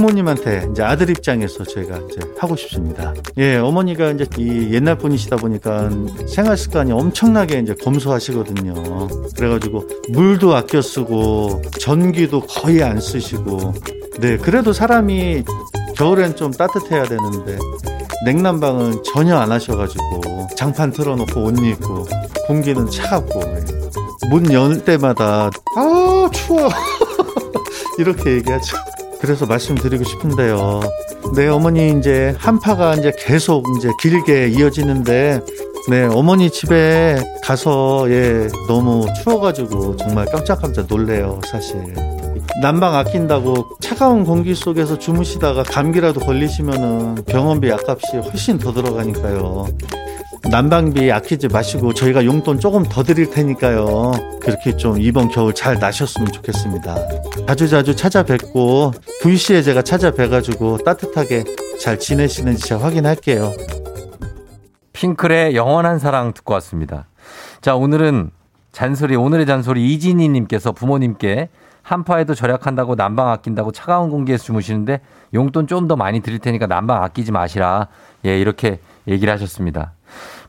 부모님한테 이제 아들 입장에서 저희가 이제 하고 싶습니다. 예, 어머니가 이제 이 옛날 분이시다 보니까 생활 습관이 엄청나게 이제 검소하시거든요. 그래가지고 물도 아껴 쓰고 전기도 거의 안 쓰시고 네, 그래도 사람이 겨울엔 좀 따뜻해야 되는데 냉난방은 전혀 안 하셔가지고 장판 틀어놓고 옷 입고 공기는 차갑고 문 열 때마다 아 추워 이렇게 얘기하죠. 그래서 말씀드리고 싶은데요. 네, 어머니 이제 한파가 이제 계속 이제 길게 이어지는데 네, 어머니 집에 가서 예, 너무 추워 가지고 정말 깜짝깜짝 놀래요, 사실. 난방 아낀다고 차가운 공기 속에서 주무시다가 감기라도 걸리시면은 병원비 약값이 훨씬 더 들어가니까요. 난방비 아끼지 마시고 저희가 용돈 조금 더 드릴 테니까요. 그렇게 좀 이번 겨울 잘 나셨으면 좋겠습니다. 자주자주 찾아뵙고 불시에 제가 찾아뵈가지고 따뜻하게 잘 지내시는지 제가 확인할게요. 핑클의 영원한 사랑 듣고 왔습니다. 자, 오늘은 잔소리, 오늘의 잔소리 이진희 님께서 부모님께 한파에도 절약한다고 난방 아낀다고 차가운 공기에서 주무시는데 용돈 좀 더 많이 드릴 테니까 난방 아끼지 마시라. 예, 이렇게 얘기를 하셨습니다.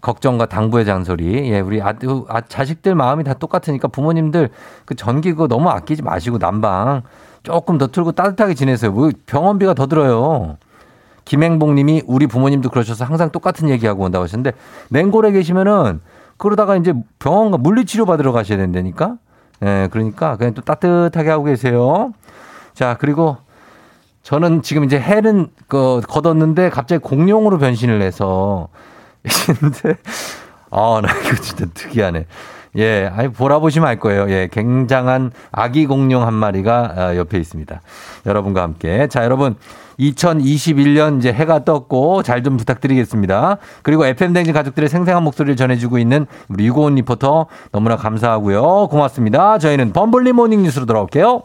걱정과 당부의 잔소리. 예, 우리 아, 아, 자식들 마음이 다 똑같으니까 부모님들 그 전기 그거 너무 아끼지 마시고 난방 조금 더 틀고 따뜻하게 지내세요. 뭐 병원비가 더 들어요. 김행복 님이 우리 부모님도 그러셔서 항상 똑같은 얘기하고 온다고 하셨는데 맹골에 계시면은 그러다가 이제 병원 가 물리치료 받으러 가셔야 된다니까. 예, 그러니까 그냥 또 따뜻하게 하고 계세요. 자, 그리고 저는 지금 이제 해는 그 걷었는데 갑자기 공룡으로 변신을 해서 근데 아, 나 이거 진짜 특이하네. 예, 아니 보라 보시면 알 거예요. 예, 굉장한 아기 공룡 한 마리가 아, 옆에 있습니다. 여러분과 함께. 자, 여러분 2021년 이제 해가 떴고 잘 좀 부탁드리겠습니다. 그리고 FM 댕진 가족들의 생생한 목소리를 전해주고 있는 우리 유고원 리포터 너무나 감사하고요. 고맙습니다. 저희는 범블리 모닝 뉴스로 돌아올게요.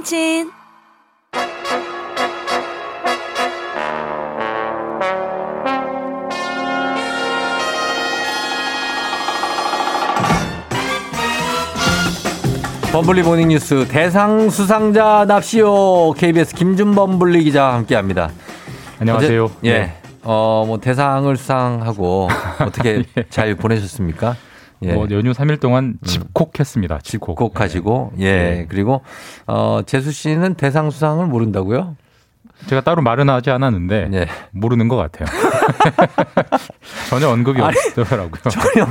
대행진 범블리 모닝 뉴스 대상 수상자 납시오 KBS 김준범 블리 기자와 함께합니다. 안녕하세요. 어제, 예. 네. 어, 뭐 대상을 수상하고 어떻게 잘 보내셨습니까? 예. 뭐 연휴 3일 동안 집콕했습니다. 집콕. 집콕하시고 예. 그리고 어, 재수 씨는 대상 수상을 모른다고요? 제가 따로 말은 하지 않았는데 모르는 것 같아요. 전혀 언급이 아니, 없더라고요. 전혀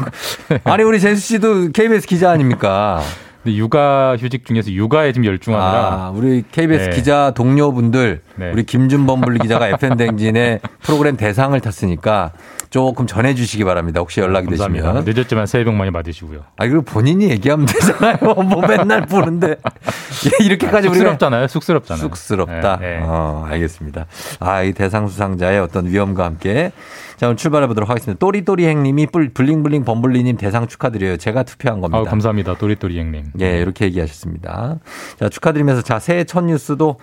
아니 우리 재수 씨도 KBS 기자 아닙니까? 근데 육아 휴직 중에서 육아에 지금 열중하느라 아, 우리 KBS 네. 기자 동료분들 네. 우리 김준범 분리 기자가 FM 댕진의 프로그램 대상을 탔으니까 조금 전해 주시기 바랍니다. 혹시 연락이 감사합니다. 되시면. 늦었지만 새해 복 많이 받으시고요. 아, 이거 본인이 얘기하면 되잖아요. 뭐 맨날 보는데. 예, 이렇게까지 우리가 쑥스럽잖아요. 쑥스럽잖아요. 쑥스럽다. 네, 네. 어, 알겠습니다. 아, 이 대상 수상자의 어떤 위험과 함께. 자, 오늘 출발해 보도록 하겠습니다. 또리또리 행님이 뿔- 블링블링 범블리님 대상 축하드려요. 제가 투표한 겁니다. 아, 감사합니다. 또리또리 형님. 예, 이렇게 얘기하셨습니다. 자, 축하드리면서 자, 새해 첫 뉴스도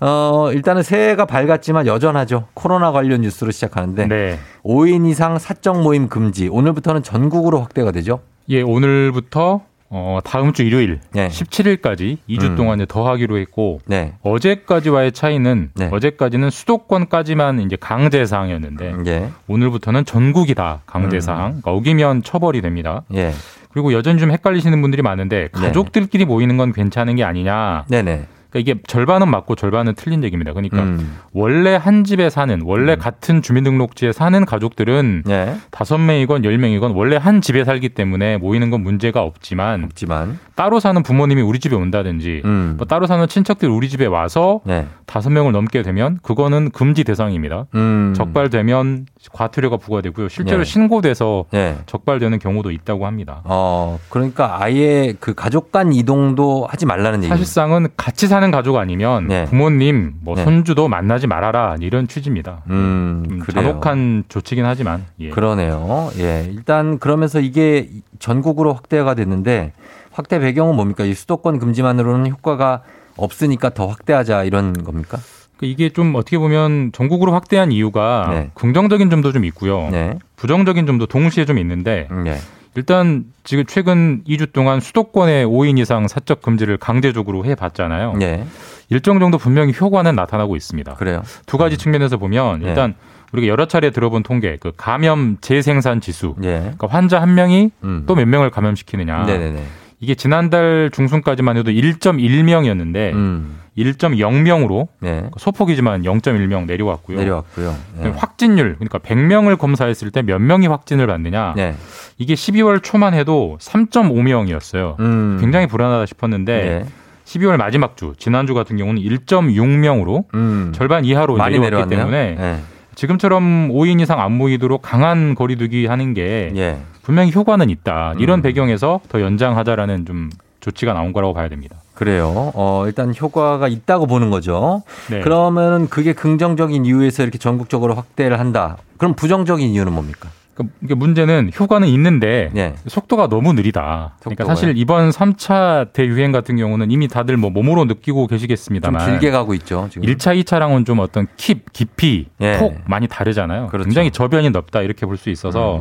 어, 일단은 새해가 밝았지만 여전하죠. 코로나 관련 뉴스로 시작하는데 네. 5인 이상 사적 모임 금지. 오늘부터는 전국으로 확대가 되죠. 예, 오늘부터 어, 다음 주 일요일 17일까지 2주 음. 동안 더 하기로 했고 네. 어제까지와의 차이는 어제까지는 수도권까지만 이제 강제 사항이었는데 예. 오늘부터는 전국이 다 강제 사항. 그러니까 어기면 처벌이 됩니다. 예. 그리고 여전히 좀 헷갈리시는 분들이 많은데 가족들끼리 모이는 건 괜찮은 게 아니냐. 네네. 그러니까 이게 절반은 맞고 절반은 틀린 얘기입니다. 그러니까 음. 원래 한 집에 사는 원래 같은 주민등록지에 사는 가족들은 네. 다섯 명이건 열 명이건 원래 한 집에 살기 때문에 모이는 건 문제가 없지만, 없지만 따로 사는 부모님이 우리 집에 온다든지 음. 뭐 따로 사는 친척들이 우리 집에 와서 네. 다섯 명을 넘게 되면 그거는 금지 대상입니다. 음. 적발되면 과태료가 부과되고요. 실제로 네. 신고돼서 네. 적발되는 경우도 있다고 합니다. 어, 그러니까 아예 그 가족 간 이동도 하지 말라는 얘기죠. 사실상은 같이 사는 가족 아니면 부모님, 뭐 네. 손주도 만나지 말아라 이런 취지입니다. 음, 좀 그래요. 잔혹한 조치긴 하지만 예. 그러네요. 예. 일단 그러면서 이게 전국으로 확대가 됐는데 확대 배경은 뭡니까? 이 수도권 금지만으로는 효과가 없으니까 더 확대하자 이런 겁니까? 그 이게 좀 어떻게 보면 전국으로 확대한 이유가 네. 긍정적인 점도 좀 있고요. 부정적인 점도 동시에 좀 있는데 네. 일단 지금 최근 2주 동안 수도권에 5인 이상 사적 금지를 강제적으로 해봤잖아요. 네. 일정 정도 분명히 효과는 나타나고 있습니다. 그래요. 두 가지 측면에서 보면 네. 일단 우리가 여러 차례 들어본 통계, 그 감염 재생산 지수, 예. 그러니까 환자 한 명이 또몇 명을 감염시키느냐. 음. 이게 지난달 중순까지만 해도 1.1명이었는데 음. 1.0명으로 네. 소폭이지만 0.1명 내려왔고요. 내려왔고요. 네. 확진율 그러니까 100명을 검사했을 때 몇 명이 확진을 받느냐. 네. 이게 12월 초만 해도 3.5명이었어요. 음. 굉장히 불안하다 싶었는데 네. 12월 마지막 주 지난주 같은 경우는 1.6명으로 음. 절반 이하로 내려왔기 내려왔네요. 때문에 네. 지금처럼 5인 이상 안 모이도록 강한 거리두기 하는 게 예. 분명히 효과는 있다. 이런 음. 배경에서 더 연장하자라는 좀 조치가 나온 거라고 봐야 됩니다. 그래요. 어, 일단 효과가 있다고 보는 거죠. 네. 그러면 그게 긍정적인 이유에서 이렇게 전국적으로 확대를 한다. 그럼 부정적인 이유는 뭡니까? 그러니까 문제는 효과는 있는데 네. 속도가 너무 느리다. 그러니까 속도가요? 사실 이번 3차 대유행 같은 경우는 이미 다들 뭐 몸으로 느끼고 좀 계시겠습니다만 길게 가고 있죠. 지금. 1차, 2차랑은 좀 어떤 킵, 깊이, 예. 폭 많이 다르잖아요. 그렇죠. 굉장히 저변이 넓다 이렇게 볼 수 있어서 음.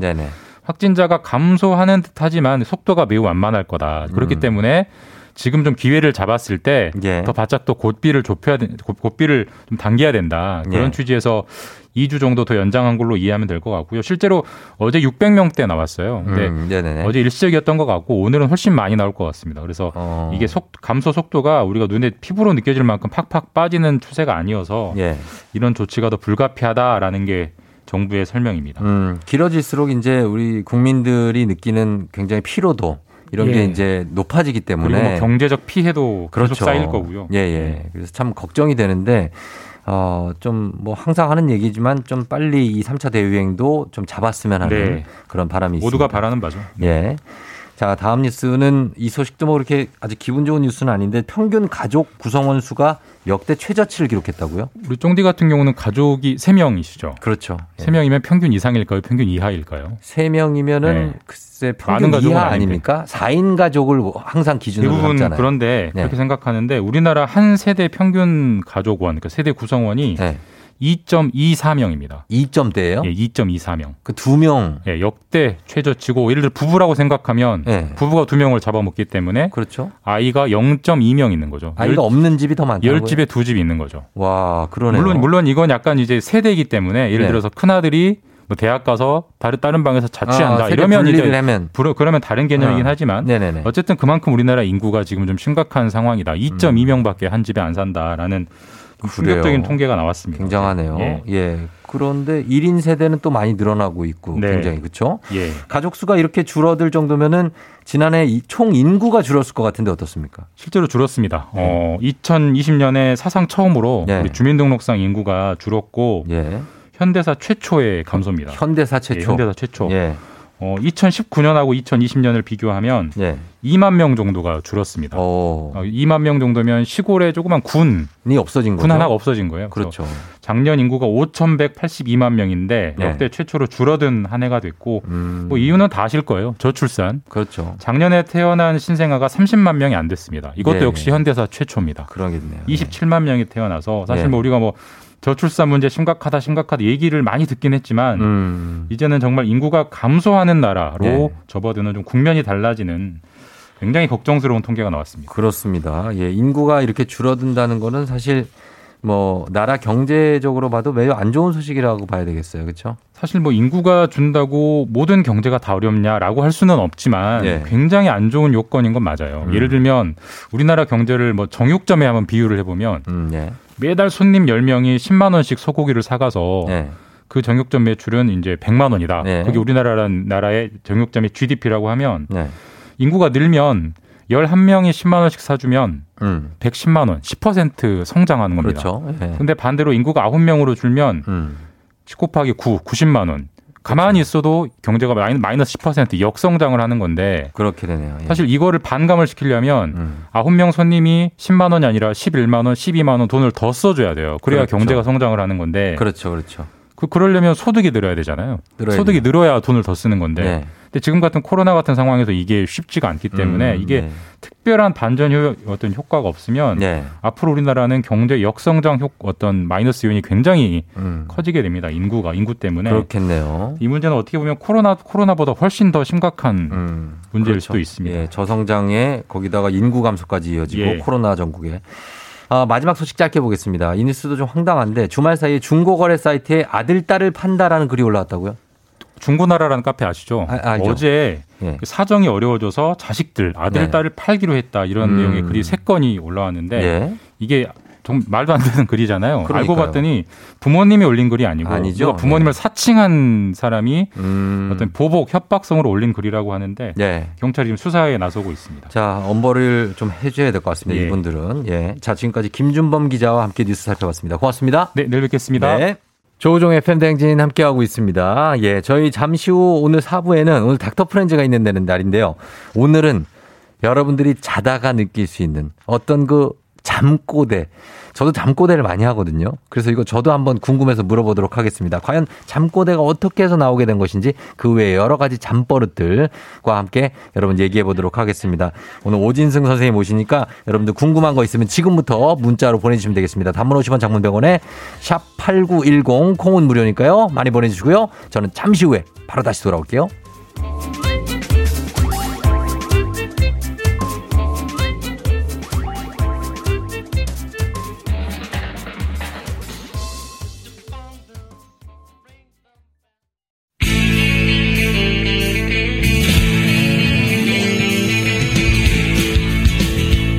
확진자가 감소하는 듯하지만 속도가 매우 완만할 거다. 그렇기 음. 때문에 지금 좀 기회를 잡았을 때더 예. 바짝 또 곧비를 좁혀야 곧- 곧비를 좀 당겨야 된다. 그런 예. 취지에서 2주 정도 더 연장한 걸로 이해하면 될 것 같고요. 실제로 어제 600명대 나왔어요. 근데 음. 어제 일시적이었던 것 같고 오늘은 훨씬 많이 나올 것 같습니다. 그래서 어. 이게 속 감소 속도가 우리가 눈에 피부로 느껴질 만큼 팍팍 빠지는 추세가 아니어서 예. 이런 조치가 더 불가피하다라는 게 정부의 설명입니다. 음, 길어질수록 이제 우리 국민들이 느끼는 굉장히 피로도 이런 예. 게 이제 높아지기 때문에 그리고 뭐 경제적 피해도 그렇죠. 계속 쌓일 거고요. 예, 예. 그래서 참 걱정이 되는데 어, 좀 뭐 항상 하는 얘기지만 좀 빨리 이 3차 대유행도 좀 잡았으면 하는 네. 그런 바람이 있습니다. 모두가 바라는 바죠. 예. 자, 다음 뉴스는 이 소식도 뭐 그렇게 아주 기분 좋은 뉴스는 아닌데 평균 가족 구성원 수가 역대 최저치를 기록했다고요? 우리 쫑디 같은 경우는 가족이 3명이시죠. 그렇죠. 예. 3명이면 평균 이상일까요? 평균 이하일까요? 세 명이면은 네. 글쎄 많은 평균 가족은 이하. 아닙니까? 4인 가족을 항상 기준으로 대부분 삼잖아요. 그런데 네. 그렇게 생각하는데 우리나라 한 세대 평균 가족원, 그러니까 세대 구성원이 네. 2.24명입니다. 2점대예요? 예, 2.24명. 그 두 명. 예, 역대 최저치고 예를 들어 부부라고 생각하면 네. 부부가 두 명을 잡아먹기 때문에 그렇죠. 아이가 0.2명 있는 거죠. 아이가 없는 집이 더 많다고요? 열 집에 두 집이 있는 거죠. 와, 그러네요. 물론 물론 이건 약간 이제 세대이기 때문에 예를 네. 들어서 큰 아들이 뭐 대학 가서 다른 다른 방에서 자취한다 아, 이러면 이제 하면. 부러- 그러면 다른 개념이긴 아, 하지만 네네네. 어쨌든 그만큼 우리나라 인구가 지금 좀 심각한 상황이다. 2.2명밖에 한 집에 안 산다라는 충격적인. 통계가 나왔습니다. 굉장하네요. 예. 예. 그런데 1인 세대는 또 많이 늘어나고 있고 네. 굉장히 그렇죠? 예. 가족 수가 이렇게 줄어들 정도면은 지난해 이총 인구가 줄었을 것 같은데 어떻습니까? 실제로 줄었습니다. 어, 2020년에 사상 처음으로 네. 우리 주민등록상 인구가 줄었고 예. 현대사 최초의 감소입니다. 현대사 최초. 예, 현대사 최초. 예. 어, 2019년하고 2020년을 비교하면 예. 2만 명 정도가 줄었습니다. 어, 2만 명 정도면 시골에 조그만 군이 없어진 군 거죠? 하나가 없어진 거예요. 그렇죠. 작년 인구가 5,182만 명인데 네. 역대 최초로 줄어든 한 해가 됐고 뭐 이유는 다 아실 거예요. 저출산. 음. 그렇죠. 작년에 태어난 신생아가 30만 명이 안 됐습니다. 이것도 네. 역시 현대사 최초입니다. 그러겠네요. 27만 명이 태어나서 사실 네. 뭐 우리가 뭐 저출산 문제 심각하다 심각하다 얘기를 많이 듣긴 했지만 음. 이제는 정말 인구가 감소하는 나라로 네. 접어드는 좀 국면이 달라지는 굉장히 걱정스러운 통계가 나왔습니다. 그렇습니다. 예, 인구가 이렇게 줄어든다는 거는 사실 뭐 나라 경제적으로 봐도 매우 안 좋은 소식이라고 봐야 되겠어요. 그렇죠? 사실 뭐 인구가 준다고 모든 경제가 다 어렵냐라고 할 수는 없지만 예. 굉장히 안 좋은 요건인 건 맞아요. 음. 예를 들면 우리나라 경제를 뭐 정육점에 한번 비유를 해 보면 음, 예. 매달 손님 10명이 10만 원씩 소고기를 사가서 예. 그 정육점 매출은 이제 100만 원이다. 네. 그게 우리나라라는 나라의 정육점의 GDP라고 하면 네. 인구가 늘면 11명이 10만 원씩 사주면 음. 110만 원, 10% 성장하는 겁니다. 그렇죠. 예. 근데 반대로 인구가 9명으로 줄면 음. 10 곱하기 9, 90만 원. 가만히 있어도 경제가 마이너- 마이너스 10% 역성장을 하는 건데 그렇게 되네요. 예. 사실 이거를 반감을 시키려면 음. 아홉 명 손님이 10만 원이 아니라 11만 원, 12만 원 돈을 더 써줘야 돼요. 그래야 그렇죠. 경제가 성장을 하는 건데 그렇죠. 그렇죠. 그 그러려면 소득이 늘어야 되잖아요. 늘어야 소득이 늘어야 돈을 더 쓰는 건데. 네. 근데 지금 같은 코로나 같은 상황에서 이게 쉽지가 않기 때문에 음, 이게 네. 특별한 반전 효 어떤 효과가 없으면 네. 앞으로 우리나라는 경제 역성장 효 어떤 마이너스 요인이 굉장히 음. 커지게 됩니다. 인구가 인구 때문에. 그렇겠네요. 이 문제는 어떻게 보면 코로나 코로나보다 훨씬 더 심각한 문제일 그렇죠. 수도 있습니다. 예, 저성장에 거기다가 인구 감소까지 이어지고 예. 코로나 전국에. 아, 마지막 소식 짧게 보겠습니다. 이 뉴스도 좀 황당한데 주말 사이에 중고거래 사이트에 아들 딸을 판다라는 글이 올라왔다고요? 중고나라라는 카페 아시죠? 아. 어제 예. 그 사정이 어려워져서 자식들 아들 네. 딸을 팔기로 했다 이런 음. 내용의 글이 세 건이 올라왔는데 예. 이게 좀 말도 안 되는 글이잖아요. 그러니까요. 알고 봤더니 부모님이 올린 글이 아니고 아니죠. 부모님을 사칭한 사람이 음. 어떤 보복 협박성으로 올린 글이라고 하는데 네. 경찰이 지금 수사에 나서고 있습니다. 자, 엄벌을 좀 해줘야 될 것 같습니다. 예. 이분들은. 예. 자, 지금까지 김준범 기자와 함께 뉴스 살펴봤습니다. 고맙습니다. 네, 내일 뵙겠습니다. 네. 조우종의 팬댕진 함께하고 있습니다. 예, 저희 잠시 후 오늘 4부에는 오늘 닥터 프렌즈가 있는 데는 날인데요. 오늘은 여러분들이 자다가 느낄 수 있는 어떤 그 잠꼬대. 저도 잠꼬대를 많이 하거든요. 그래서 이거 저도 한번 궁금해서 물어보도록 하겠습니다. 과연 잠꼬대가 어떻게 해서 나오게 된 것인지 그 외에 여러 가지 잠버릇들과 함께 여러분 얘기해 보도록 하겠습니다. 오늘 오진승 선생님 오시니까 여러분들 궁금한 거 있으면 지금부터 문자로 보내주시면 되겠습니다. 단문 50원 장문병원에 샵 8910 콩은 무료니까요. 많이 보내주시고요. 저는 잠시 후에 바로 다시 돌아올게요.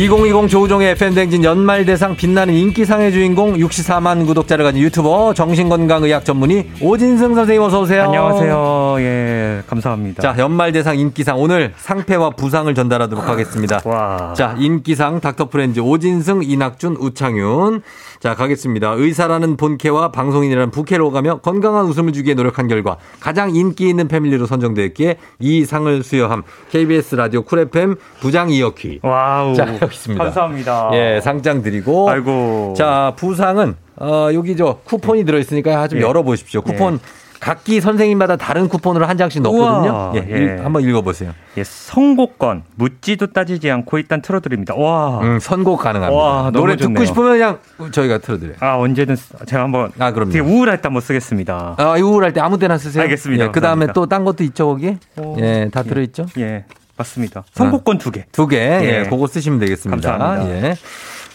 (2020) 조우종의 FM댕진 연말대상 빛나는 인기상의 주인공 64만 구독자를 가진 유튜버 정신건강의학 전문의 오진승 선생님 어서 오세요. 안녕하세요. 예, 감사합니다. 자, 연말대상 인기상 오늘 상패와 부상을 전달하도록 하겠습니다. 와. 자, 인기상 닥터 프렌즈 오진승, 이낙준, 우창윤. 자, 가겠습니다. 의사라는 본캐와 방송인이라는 부캐로 오가며 건강한 웃음을 주기에 노력한 결과 가장 인기 있는 패밀리로 선정되었기에 이 상을 수여함 KBS 라디오 쿨 FM 부장 이어퀴. 와우. 자, 여기 있습니다. 감사합니다. 예, 상장 드리고. 아이고. 자, 부상은 어, 여기 저 쿠폰이 들어 있으니까 좀 예. 열어 보십시오. 쿠폰 각기 선생님마다 다른 쿠폰으로 한 장씩 넣거든요. 예, 예. 일- 한번 읽어 보세요. 예, 선곡권 묻지도 따지지 않고 일단 틀어드립니다. 와. 음, 선곡 가능합니다. 와, 노래 듣고 좋네요. 싶으면 그냥 저희가 틀어드려요. 아 언제든 쓰- 제가 한번 아, 그럼요. 되게 우울할 때 한번 쓰겠습니다. 아, 이 우울할 때 아무 때나 쓰세요. 알겠습니다. 예, 그 다음에. 또 딴 것도 있죠, 거기? 어, 예, 다 들어 있죠? 예, 맞습니다. 선곡권 두 개. 두 개. 예. 예, 그거 쓰시면 되겠습니다. 감사합니다. 예.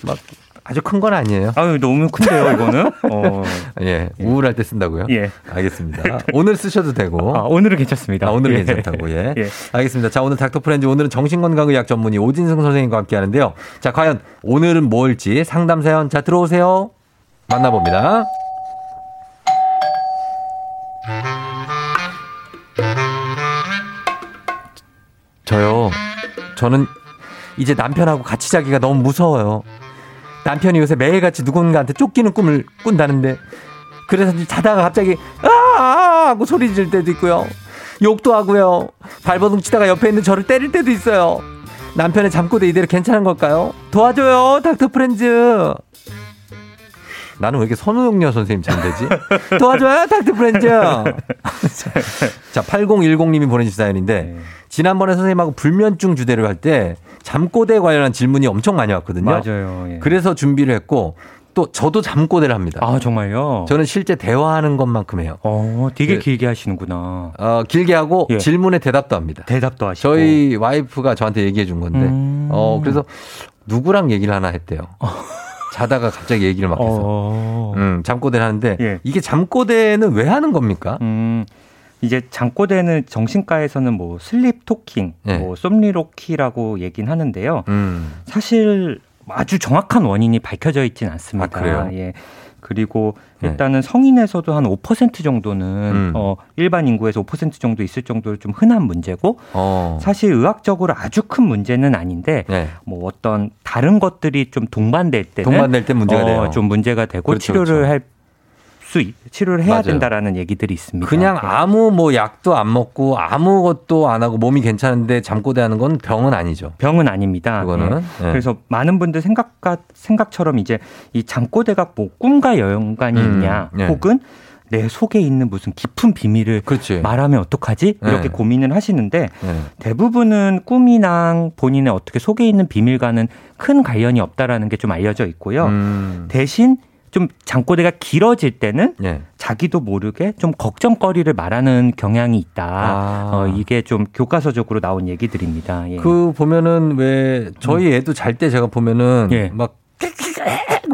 막 아주 큰 건 아니에요. 아유 너무 큰데요 이거는. 어. 예 우울할 때 쓴다고요? 예. 알겠습니다. 오늘 쓰셔도 되고. 아, 오늘은 괜찮습니다. 아, 오늘은 예. 괜찮다고 예. 예. 알겠습니다. 자 오늘 닥터프렌즈 오늘은 정신건강의학 전문의 오진승 선생님과 함께하는데요. 자 과연 오늘은 뭘지 상담 사연 자 들어오세요. 만나봅니다. 저요. 저는 이제 남편하고 같이 자기가 너무 무서워요. 남편이 요새 매일같이 누군가한테 쫓기는 꿈을 꾼다는데 그래서 자다가 갑자기 아 하고 소리 지를 때도 있고요. 욕도 하고요. 발버둥 치다가 옆에 있는 저를 때릴 때도 있어요. 남편의 잠꼬대 이대로 괜찮은 걸까요? 도와줘요, 닥터 프렌즈. 나는 왜 이렇게 선우용녀 선생님 잘 되지? 도와줘요, 닥터 프렌즈. 자, 8010님이 보내주신 사연인데, 지난번에 선생님하고 불면증 주대를 할 때 잠꼬대 관련한 질문이 엄청 많이 왔거든요. 맞아요. 예. 그래서 준비를 했고, 또 저도 잠꼬대를 합니다. 아 정말요? 저는 실제 대화하는 것만큼 해요. 어, 되게 그- 길게 하시는구나. 어, 길게 하고 예. 질문에 대답도 합니다. 대답도 하시고. 저희 와이프가 저한테 얘기해 준 건데, 음. 어, 그래서 누구랑 얘기를 하나 했대요. 자다가 갑자기 얘기를 막 해서. 어. 음, 잠꼬대를 하는데, 예. 이게 잠꼬대는 왜 하는 겁니까? 음, 이제 잠꼬대는 정신과에서는 뭐 슬립 토킹, 예. 뭐 솜리로키라고 얘긴 하는데요. 음. 사실 아주 정확한 원인이 밝혀져 있진 않습니다. 아, 그래요? 예. 그리고 네. 일단은 성인에서도 한 5% 정도는 음. 어, 일반 인구에서 5% 정도 있을 정도로 좀 흔한 문제고 어. 사실 의학적으로 아주 큰 문제는 아닌데 네. 뭐 어떤 다른 것들이 좀 동반될 때는 동반될 때 문제가 어, 돼요. 좀 문제가 되고 그렇죠, 치료를 그렇죠. 할 수 치료를 해야 맞아요. 된다라는 얘기들이 있습니다. 그냥 예. 아무 뭐 약도 안 먹고 아무것도 안 하고 몸이 괜찮은데 잠꼬대 하는 건 병은 아니죠. 병은 아닙니다. 그거는. 예. 예. 그래서 많은 분들 생각과 생각처럼 이제 이 잠꼬대가 뭐 꿈과 연관이 음, 있냐, 예. 혹은 내 속에 있는 무슨 깊은 비밀을 그렇지. 말하면 어떡하지? 예. 이렇게 고민을 하시는데 예. 대부분은 꿈이랑 본인의 어떻게 속에 있는 비밀과는 큰 관련이 없다라는 게 좀 알려져 있고요. 음. 대신 좀 잠꼬대가 길어질 때는 예. 자기도 모르게 좀 걱정거리를 말하는 경향이 있다. 아. 어, 이게 좀 교과서적으로 나온 얘기들입니다. 예. 그 보면은 왜 저희 애도 잘 때 제가 보면은 예. 막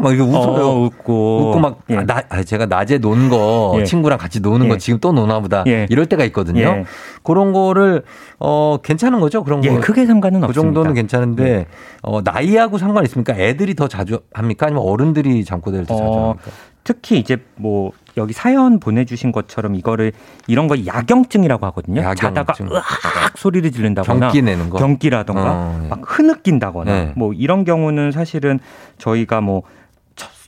막 이렇게 웃어요. 어, 웃고. 웃고 막 예. 아, 나, 아, 제가 낮에 논거 예. 친구랑 같이 노는 거 예. 지금 또 노나 보다 예. 이럴 때가 있거든요. 예. 그런 거를 어 괜찮은 거죠? 그런 예, 거. 크게 상관은 그 없습니다. 정도는 괜찮은데 어 나이하고 상관 있습니까? 애들이 더 자주 합니까? 아니면 어른들이 잠꼬대를 더 자주 어, 합니까? 특히 이제 뭐 여기 사연 보내주신 것처럼 이거를 이런 걸 야경증이라고 하거든요. 야경증. 자다가 으악 소리를 지른다거나 경기 내는 거? 경기라던가 어, 네. 막 흐느낀다거나 네. 뭐 이런 경우는 사실은 저희가 뭐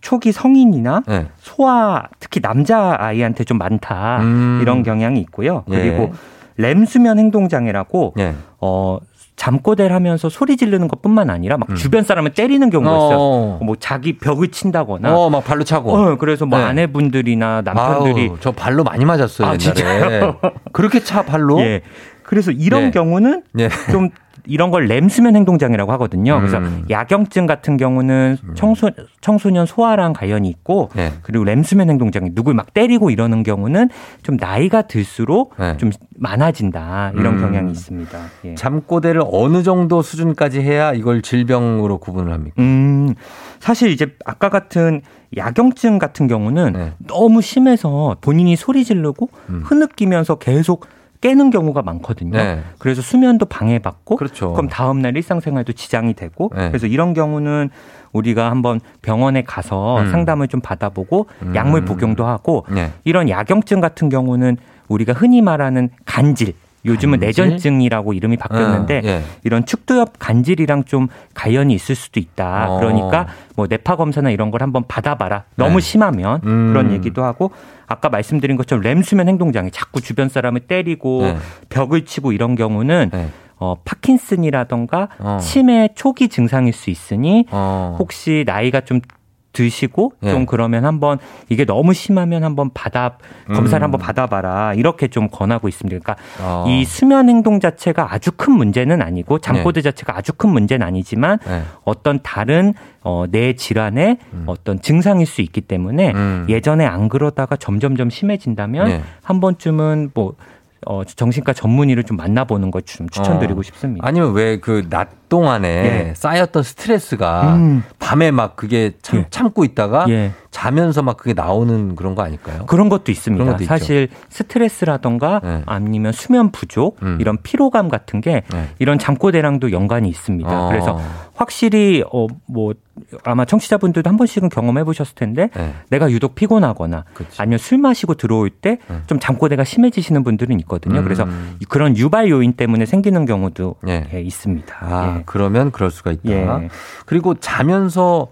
초- 초기 성인이나 네. 소아 특히 남자 아이한테 좀 많다 음. 이런 경향이 있고요. 예. 그리고 렘 수면 행동 장애라고 예. 어 잠꼬대를 하면서 소리 지르는 것뿐만 아니라 막 주변 사람을 때리는 경우가 있어요. 음. 어. 뭐 자기 벽을 친다거나 어, 막 발로 차고. 어, 그래서 뭐 네. 아내분들이나 남편들이 아우, 저 발로 많이 맞았어요, 아, 옛날에. 진짜요? 그렇게 차 발로? 예. 그래서 이런 네. 경우는 예. 좀 이런 걸 램수면 행동장애라고 하거든요. 그래서 음. 야경증 같은 경우는 청소, 청소년 소아랑 관련이 있고 네. 그리고 램수면 행동장애 누굴 막 때리고 이러는 경우는 좀 나이가 들수록 네. 좀 많아진다 이런 음. 경향이 있습니다. 예. 잠꼬대를 어느 정도 수준까지 해야 이걸 질병으로 구분을 합니까? 음, 사실 이제 아까 같은 야경증 같은 경우는 네. 너무 심해서 본인이 소리 지르고 음. 흐느끼면서 계속 깨는 경우가 많거든요. 네. 그래서 수면도 방해받고 그렇죠. 그럼 다음 날 일상생활도 지장이 되고 네. 그래서 이런 경우는 우리가 한번 병원에 가서 음. 상담을 좀 받아보고 음. 약물 복용도 하고 네. 이런 야경증 같은 경우는 우리가 흔히 말하는 간질 요즘은 간질? 내전증이라고 이름이 바뀌었는데 어, 예. 이런 축두엽 간질이랑 좀 관련이 있을 수도 있다. 어. 그러니까 뭐 뇌파 검사나 이런 걸 한번 받아봐라. 너무 네. 심하면 음. 그런 얘기도 하고 아까 말씀드린 것처럼 램수면 행동장애 자꾸 주변 사람을 때리고 네. 벽을 치고 이런 경우는 네. 어, 파킨슨이라던가 어. 치매 초기 증상일 수 있으니 어. 혹시 나이가 좀 드시고 네. 좀 그러면 한번 이게 너무 심하면 한번 받아 검사를 음. 한번 받아봐라 이렇게 좀 권하고 있습니다. 그러니까 어. 이 수면 행동 자체가 아주 큰 문제는 아니고 잠꼬대 자체가 아주 큰 문제는 아니지만 네. 어떤 다른 어, 뇌 질환의 어떤 증상일 수 있기 때문에 음. 예전에 안 그러다가 점점점 심해진다면 네. 한 번쯤은 뭐 어, 정신과 전문의를 좀 만나보는 걸좀 추천드리고 어. 싶습니다. 아니면 왜 그 낮 동안에 예. 쌓였던 스트레스가 음. 밤에 막 그게 참, 예. 참고 있다가 예. 자면서 막 그게 나오는 그런 거 아닐까요? 그런 것도 있습니다. 그런 것도 있죠. 사실 스트레스라던가 네. 아니면 수면 부족 음. 이런 피로감 같은 게 네. 이런 잠꼬대랑도 연관이 있습니다. 어. 그래서 확실히 어뭐 아마 청취자분들도 한 번씩은 경험해 보셨을 텐데 네. 내가 유독 피곤하거나 아니면 술 마시고 들어올 때좀 잠꼬대가 심해지시는 분들은 있거든요. 음. 그래서 그런 유발 요인 때문에 생기는 경우도 예. 예, 있습니다. 아, 예. 그러면 그럴 수가 있다. 예. 그리고 자면서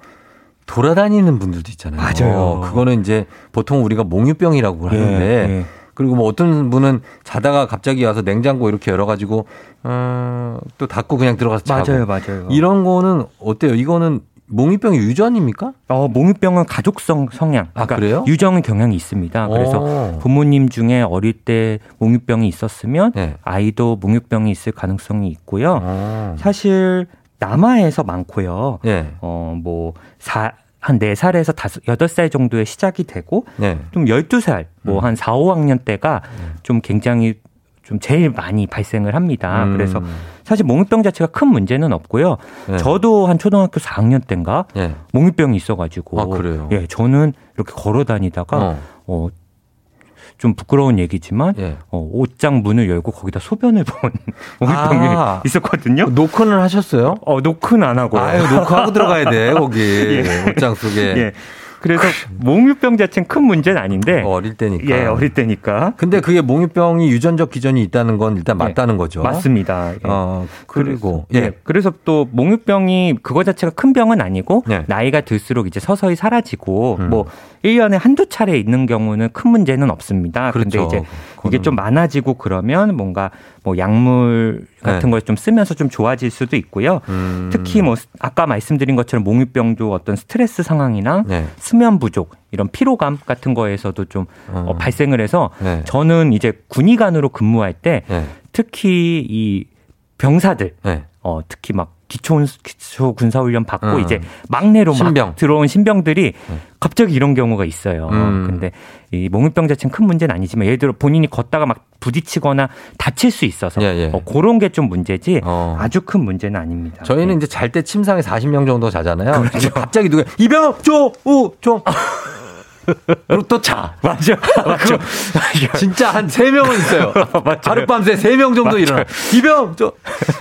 돌아다니는 분들도 있잖아요. 맞아요. 그거는 이제 보통 우리가 몽유병이라고 예, 하는데 예. 그리고 뭐 어떤 분은 자다가 갑자기 와서 냉장고 이렇게 열어가지고 어, 또 닫고 그냥 들어가서 자고 맞아요, 맞아요. 이런 거는 어때요? 이거는 몽유병의 유전입니까? 어, 몽유병은 가족성 성향. 아, 그러니까 그래요? 유전의 경향이 있습니다. 그래서 오. 부모님 중에 어릴 때 몽유병이 있었으면 네. 아이도 몽유병이 있을 가능성이 있고요. 어. 사실 남아에서 많고요. 예. 어, 뭐, 사, 한 4살에서 5, 8살 정도에 시작이 되고, 네. 좀 12살, 뭐 음. 한 4, 5학년 때가 좀 굉장히 좀 제일 많이 발생을 합니다. 음. 그래서 사실 몽유병 자체가 큰 문제는 없고요. 네. 저도 한 초등학교 4학년 때인가 예. 몽유병이 있어가지고, 아, 그래요? 예, 저는 이렇게 걸어 다니다가 어. 어. 좀 부끄러운 얘기지만 예. 어, 옷장 문을 열고 거기다 소변을 본 몽유병이 아. 있었거든요. 노크는 하셨어요? 어, 노크는 안 하고. 아유, 노크하고 들어가야 돼, 거기. 예. 옷장 속에. 예. 그래서 몽유병 자체는 큰 문제는 아닌데. 어릴 때니까. 예, 어릴 때니까. 근데 그게 몽유병이 유전적 기전이 있다는 건 일단 맞다는 거죠. 예. 맞습니다. 예. 어, 그리고 예. 예. 그래서 또 몽유병이 그거 자체가 큰 병은 아니고 네. 나이가 들수록 이제 서서히 사라지고 음. 뭐 1년에 한두 차례 있는 경우는 큰 문제는 없습니다. 근데 그렇죠. 이제 이게 좀 많아지고 그러면 뭔가 뭐 약물 같은 네. 걸좀 쓰면서 좀 좋아질 수도 있고요. 음. 특히 뭐 아까 말씀드린 것처럼 몽유병도 어떤 스트레스 상황이나 네. 수면 부족 이런 피로감 같은 거에서도 좀 어. 어, 발생을 해서 네. 저는 이제 군의관으로 근무할 때 네. 특히 이 병사들 네. 어, 특히 막 기초, 기초 군사훈련 받고 음. 이제 막내로 신병. 막 들어온 신병들이 갑자기 이런 경우가 있어요. 음. 근데 이 몽유병 자체는 큰 문제는 아니지만 예를 들어 본인이 걷다가 막 부딪히거나 다칠 수 있어서 예, 예. 어, 그런 게 좀 문제지 어. 아주 큰 문제는 아닙니다. 저희는 이제 잘 때 침상에 40명 정도 자잖아요. 그렇죠. 갑자기 누가 이병 좀 그리고 또 자. 맞아. 맞아. 진짜 한 세명은 있어요. 하룻밤새 세명 정도 맞아요. 일어나. 이병 저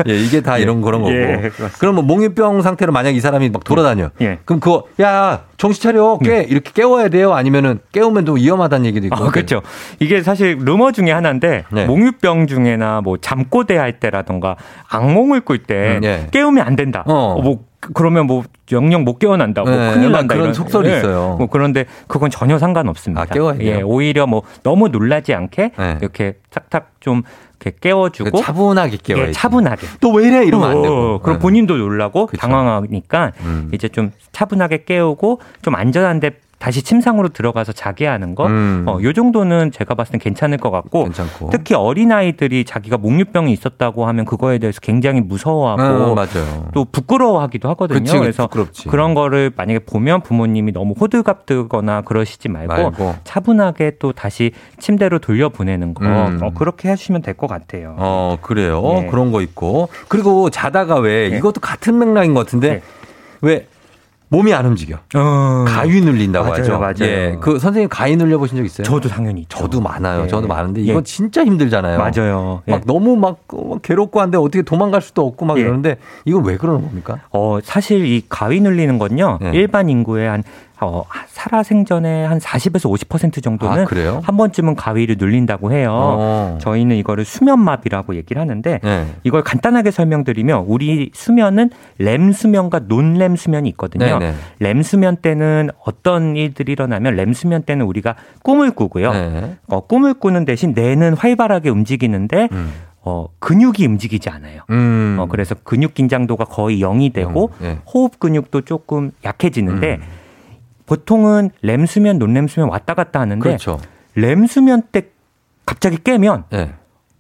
예, 이게 다 이런 그런 거고. 예. 그럼 뭐 몽유병 상태로 만약 이 사람이 막 돌아다녀. 예. 그럼 그거 야, 정신 차려. 깨 이렇게 깨워야 돼요. 아니면은 깨우면 또 위험하다는 얘기도 있고. 어, 그렇죠. 이게 사실 루머 중에 하나인데 네. 몽유병 중에나 뭐 잠꼬대 할 때라던가 악몽을 꿀때 음, 예. 깨우면 안 된다. 어. 어, 뭐 그러면 뭐 영영 못 깨어난다. 뭐 네, 큰일 난다. 그런 이런 속설이 예. 있어요. 뭐 그런데 그건 전혀 상관없습니다. 아, 깨워야 돼요? 예, 오히려 뭐 너무 놀라지 않게 네. 이렇게 탁탁 좀 이렇게 깨워주고 차분하게 깨워야지. 예, 차분하게. 또 왜 이래 이러면 안 어, 되고. 그럼 네. 본인도 놀라고 그쵸. 당황하니까 음. 이제 좀 차분하게 깨우고 좀 안전한 데 다시 침상으로 들어가서 자게 하는 거. 음. 어, 요 정도는 제가 봤을 땐 괜찮을 것 같고 괜찮고. 특히 어린 아이들이 자기가 몽유병이 있었다고 하면 그거에 대해서 굉장히 무서워하고 어, 맞아요. 또 부끄러워하기도 하거든요. 그치, 그래서 부끄럽지. 그런 거를 만약에 보면 부모님이 너무 호들갑 뜨거나 그러시지 말고, 말고. 차분하게 또 다시 침대로 돌려 보내는 거 음. 어, 그렇게 하시면 될 것 같아요. 어, 그래요. 예. 그런 거 있고. 그리고 자다가 왜, 예. 이것도 같은 맥락인 것 같은데, 예. 왜, 몸이 안 움직여. 어. 가위 눌린다고 맞아요, 하죠. 맞아요. 예. 그 선생님 가위 눌려 보신 적 있어요? 저도 당연히 있죠. 저도 많아요. 예. 저도 많은데 예. 이건 진짜 힘들잖아요. 맞아요. 예. 막 너무 막, 괴롭고 한데 어떻게 도망갈 수도 없고 막 예. 이러는데 이건 왜 그러는 겁니까? 어, 사실 이 가위 눌리는 건요. 네. 일반 인구의 한 어, 살아 생전에 한 40에서 50% 정도는 아? 한 번쯤은 가위를 눌린다고 해요. 어. 저희는 이거를 수면마비라고 얘기를 하는데 네. 이걸 간단하게 설명드리면 우리 수면은 렘 수면과 논렘 수면이 있거든요. 네네. 렘 수면 때는 어떤 일들이 일어나면 렘 수면 때는 우리가 꿈을 꾸고요. 네. 어, 꿈을 꾸는 대신 뇌는 활발하게 움직이는데 음. 어, 근육이 움직이지 않아요. 음. 어, 그래서 근육 긴장도가 거의 0이 되고 영, 예. 호흡 근육도 조금 약해지는데 음. 보통은 렘 수면, 논렘 수면 왔다 갔다 하는데 그렇죠. 렘 수면 때 갑자기 깨면 예.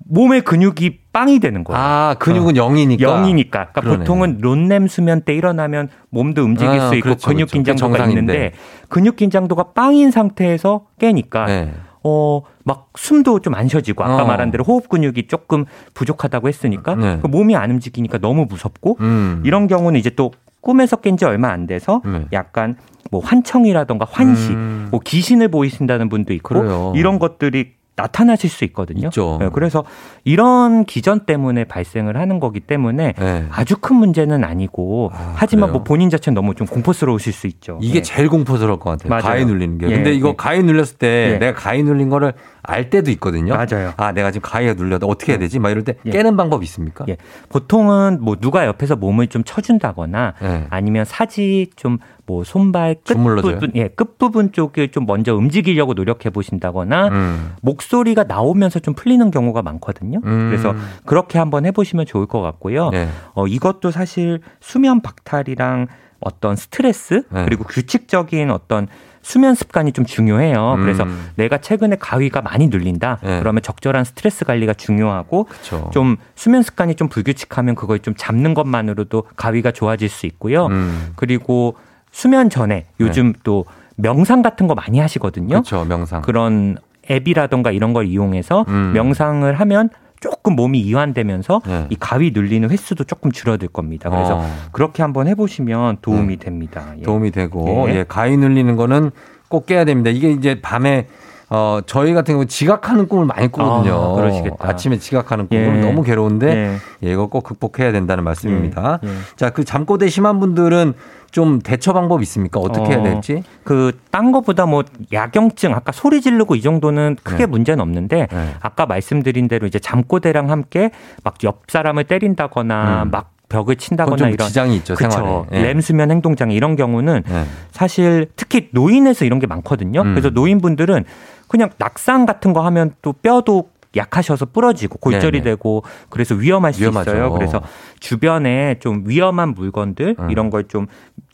몸의 근육이 빵이 되는 거예요. 아, 근육은 영이니까 0이니까. 그러니까 그러네. 보통은 론렘 수면 때 일어나면 몸도 움직일 아, 수 있고 그렇죠, 근육 그렇죠. 긴장도가 정상인데. 있는데 근육 긴장도가 빵인 상태에서 깨니까 네. 어, 막 숨도 좀 안 쉬어지고 아까 어. 말한 대로 호흡 근육이 조금 부족하다고 했으니까 네. 그 몸이 안 움직이니까 너무 무섭고 음. 이런 경우는 이제 또 꿈에서 깬 지 얼마 안 돼서 네. 약간 뭐 환청이라던가 환시, 음. 뭐 귀신을 보이신다는 분도 있고 그래요. 이런 것들이 나타나실 수 있거든요. 있죠. 네, 그래서 이런 기전 때문에 발생을 하는 거기 때문에 네. 아주 큰 문제는 아니고 하지만 그래요? 뭐 본인 자체는 너무 좀 공포스러우실 수 있죠. 이게 네. 제일 공포스러울 것 같아요. 맞아요. 가위 눌리는 게. 예, 근데 이거 예. 가위 눌렸을 때 예. 내가 가위 눌린 거를 알 때도 있거든요. 맞아요. 아, 내가 지금 가위가 눌렸다. 어떻게 해야 되지? 막 이럴 때 깨는 방법 있습니까? 예. 보통은 뭐 누가 옆에서 몸을 좀 쳐준다거나 네. 아니면 사지 좀 뭐 손발 끝 주물러줘요? 부분, 예, 끝 부분 쪽을 좀 먼저 움직이려고 노력해 보신다거나 음. 목소리가 나오면서 좀 풀리는 경우가 많거든요. 음. 그래서 그렇게 한번 해 보시면 좋을 것 같고요. 네. 어, 이것도 사실 수면 박탈이랑 어떤 스트레스 네. 그리고 규칙적인 어떤 수면 습관이 좀 중요해요. 음. 그래서 내가 최근에 가위가 많이 눌린다. 네. 그러면 적절한 스트레스 관리가 중요하고 그쵸. 좀 수면 습관이 좀 불규칙하면 그걸 좀 잡는 것만으로도 가위가 좋아질 수 있고요. 음. 그리고 수면 전에 요즘 또 명상 같은 거 많이 하시거든요. 그렇죠. 명상. 그런 앱이라던가 이런 걸 이용해서 음. 명상을 하면 조금 몸이 이완되면서 네. 이 가위 눌리는 횟수도 조금 줄어들 겁니다. 그래서 어. 그렇게 한번 해보시면 도움이 됩니다. 예. 도움이 되고 예. 예, 가위 눌리는 거는 꼭 깨야 됩니다. 이게 이제 밤에 어 저희 같은 경우 지각하는 꿈을 많이 꾸거든요. 아, 그러시겠다. 침에 지각하는 꿈을 예. 너무 괴로운데 예. 예, 이거 꼭 극복해야 된다는 말씀입니다. 예. 예. 자, 그 잠꼬대 심한 분들은 좀 대처 방법 있습니까? 어떻게 해야 어, 될지? 그딴 거보다 뭐 야경증 아까 소리 지르고 이 정도는 크게 네. 문제는 없는데 네. 아까 말씀드린 대로 이제 잠꼬대랑 함께 막 옆 사람을 때린다거나 음. 막 벽을 친다거나 좀 이런 지장이 있죠, 그쵸. 생활에. 예. 램 수면 행동 장애 이런 경우는 예. 사실 특히 노인에서 이런 게 많거든요. 음. 그래서 노인분들은 그냥 낙상 같은 거 하면 또 뼈도 약하셔서 부러지고 골절이 네네. 되고 그래서 위험할 수 위험하죠. 있어요. 그래서 주변에 좀 위험한 물건들 음. 이런 걸좀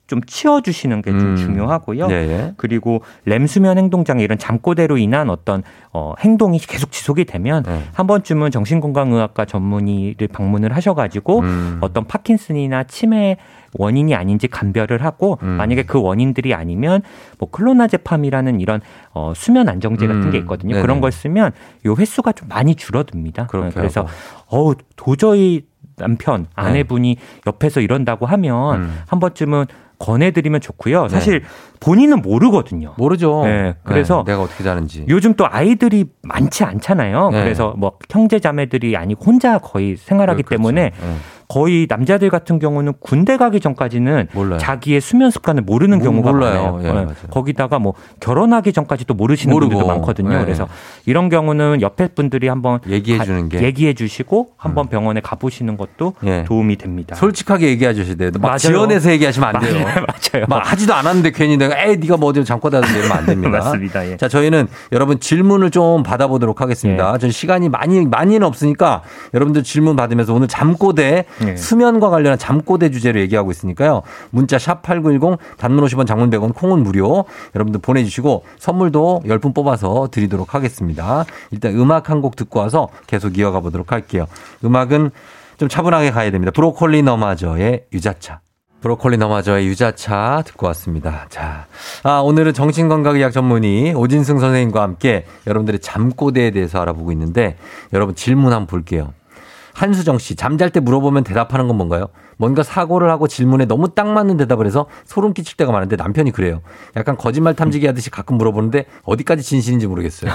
좀 치워주시는 게좀 음. 중요하고요. 예, 예. 그리고 램수면 행동장애 이런 잠꼬대로 인한 어떤 어, 행동이 계속 지속이 되면 네. 한 번쯤은 정신건강의학과 전문의를 방문을 하셔가지고 음. 어떤 파킨슨이나 치매 원인이 아닌지 감별을 하고 음. 만약에 그 원인들이 아니면 뭐 클로나제팜이라는 이런 어, 수면 안정제 같은 게 음. 있거든요. 네네. 그런 걸 쓰면 요 횟수가 좀 많이 줄어듭니다. 그래서 하고. 어우 도저히 남편 네. 아내분이 옆에서 이런다고 하면 음. 한 번쯤은 권해드리면 좋고요. 사실 본인은 모르거든요. 모르죠. 네, 그래서 네, 내가 어떻게 자는지. 요즘 또 아이들이 많지 않잖아요. 네. 그래서 뭐 형제 자매들이 아니고 혼자 거의 생활하기 그렇죠. 때문에 네. 거의 남자들 같은 경우는 군대 가기 전까지는 몰라요. 자기의 수면 습관을 모르는 모- 경우가 몰라요. 많아요. 예, 네. 거기다가 뭐 결혼하기 전까지 또 모르시는 모르고. 분들도 많거든요. 네. 그래서 이런 경우는 옆에 분들이 한번 얘기해 가- 주는 게. 음. 얘기해 주시고 한번 병원에 가보시는 것도 예. 도움이 됩니다. 솔직하게 얘기해 주셔야 돼요. 막 맞아요. 지어내서 얘기하시면 안 돼요. 맞아요. 막 하지도 않았는데 괜히 내가 에이 네가 뭐 어디 잠꼬 다는데 이러면 안 됩니다. 맞습니다. 예. 자, 저희는 여러분 질문을 좀 받아보도록 하겠습니다. 예. 전 시간이 많이 많이는 없으니까 여러분들 질문 받으면서 오늘 잠꼬대 예. 수면과 관련한 잠꼬대 주제로 얘기하고 있으니까요. 문자 샵 8910 단문 50원 장문 100원 콩은 무료. 여러분들 보내 주시고 선물도 10분 뽑아서 드리도록 하겠습니다. 일단 음악 한 곡 듣고 와서 계속 이어가 보도록 할게요. 음악은 좀 차분하게 가야 됩니다. 브로콜리 너마저의 유자차. 브로콜리 너마저의 유자차 듣고 왔습니다. 자, 아, 오늘은 정신건강의학 전문의 오진승 선생님과 함께 여러분들의 잠꼬대에 대해서 알아보고 있는데 여러분 질문 한번 볼게요. 한수정 씨, 잠잘 때 물어보면 대답하는 건 뭔가요? 뭔가 사고를 하고 질문에 너무 딱 맞는 대답을 해서 소름 끼칠 때가 많은데 남편이 그래요. 약간 거짓말 탐지기 하듯이 가끔 물어보는데 어디까지 진실인지 모르겠어요.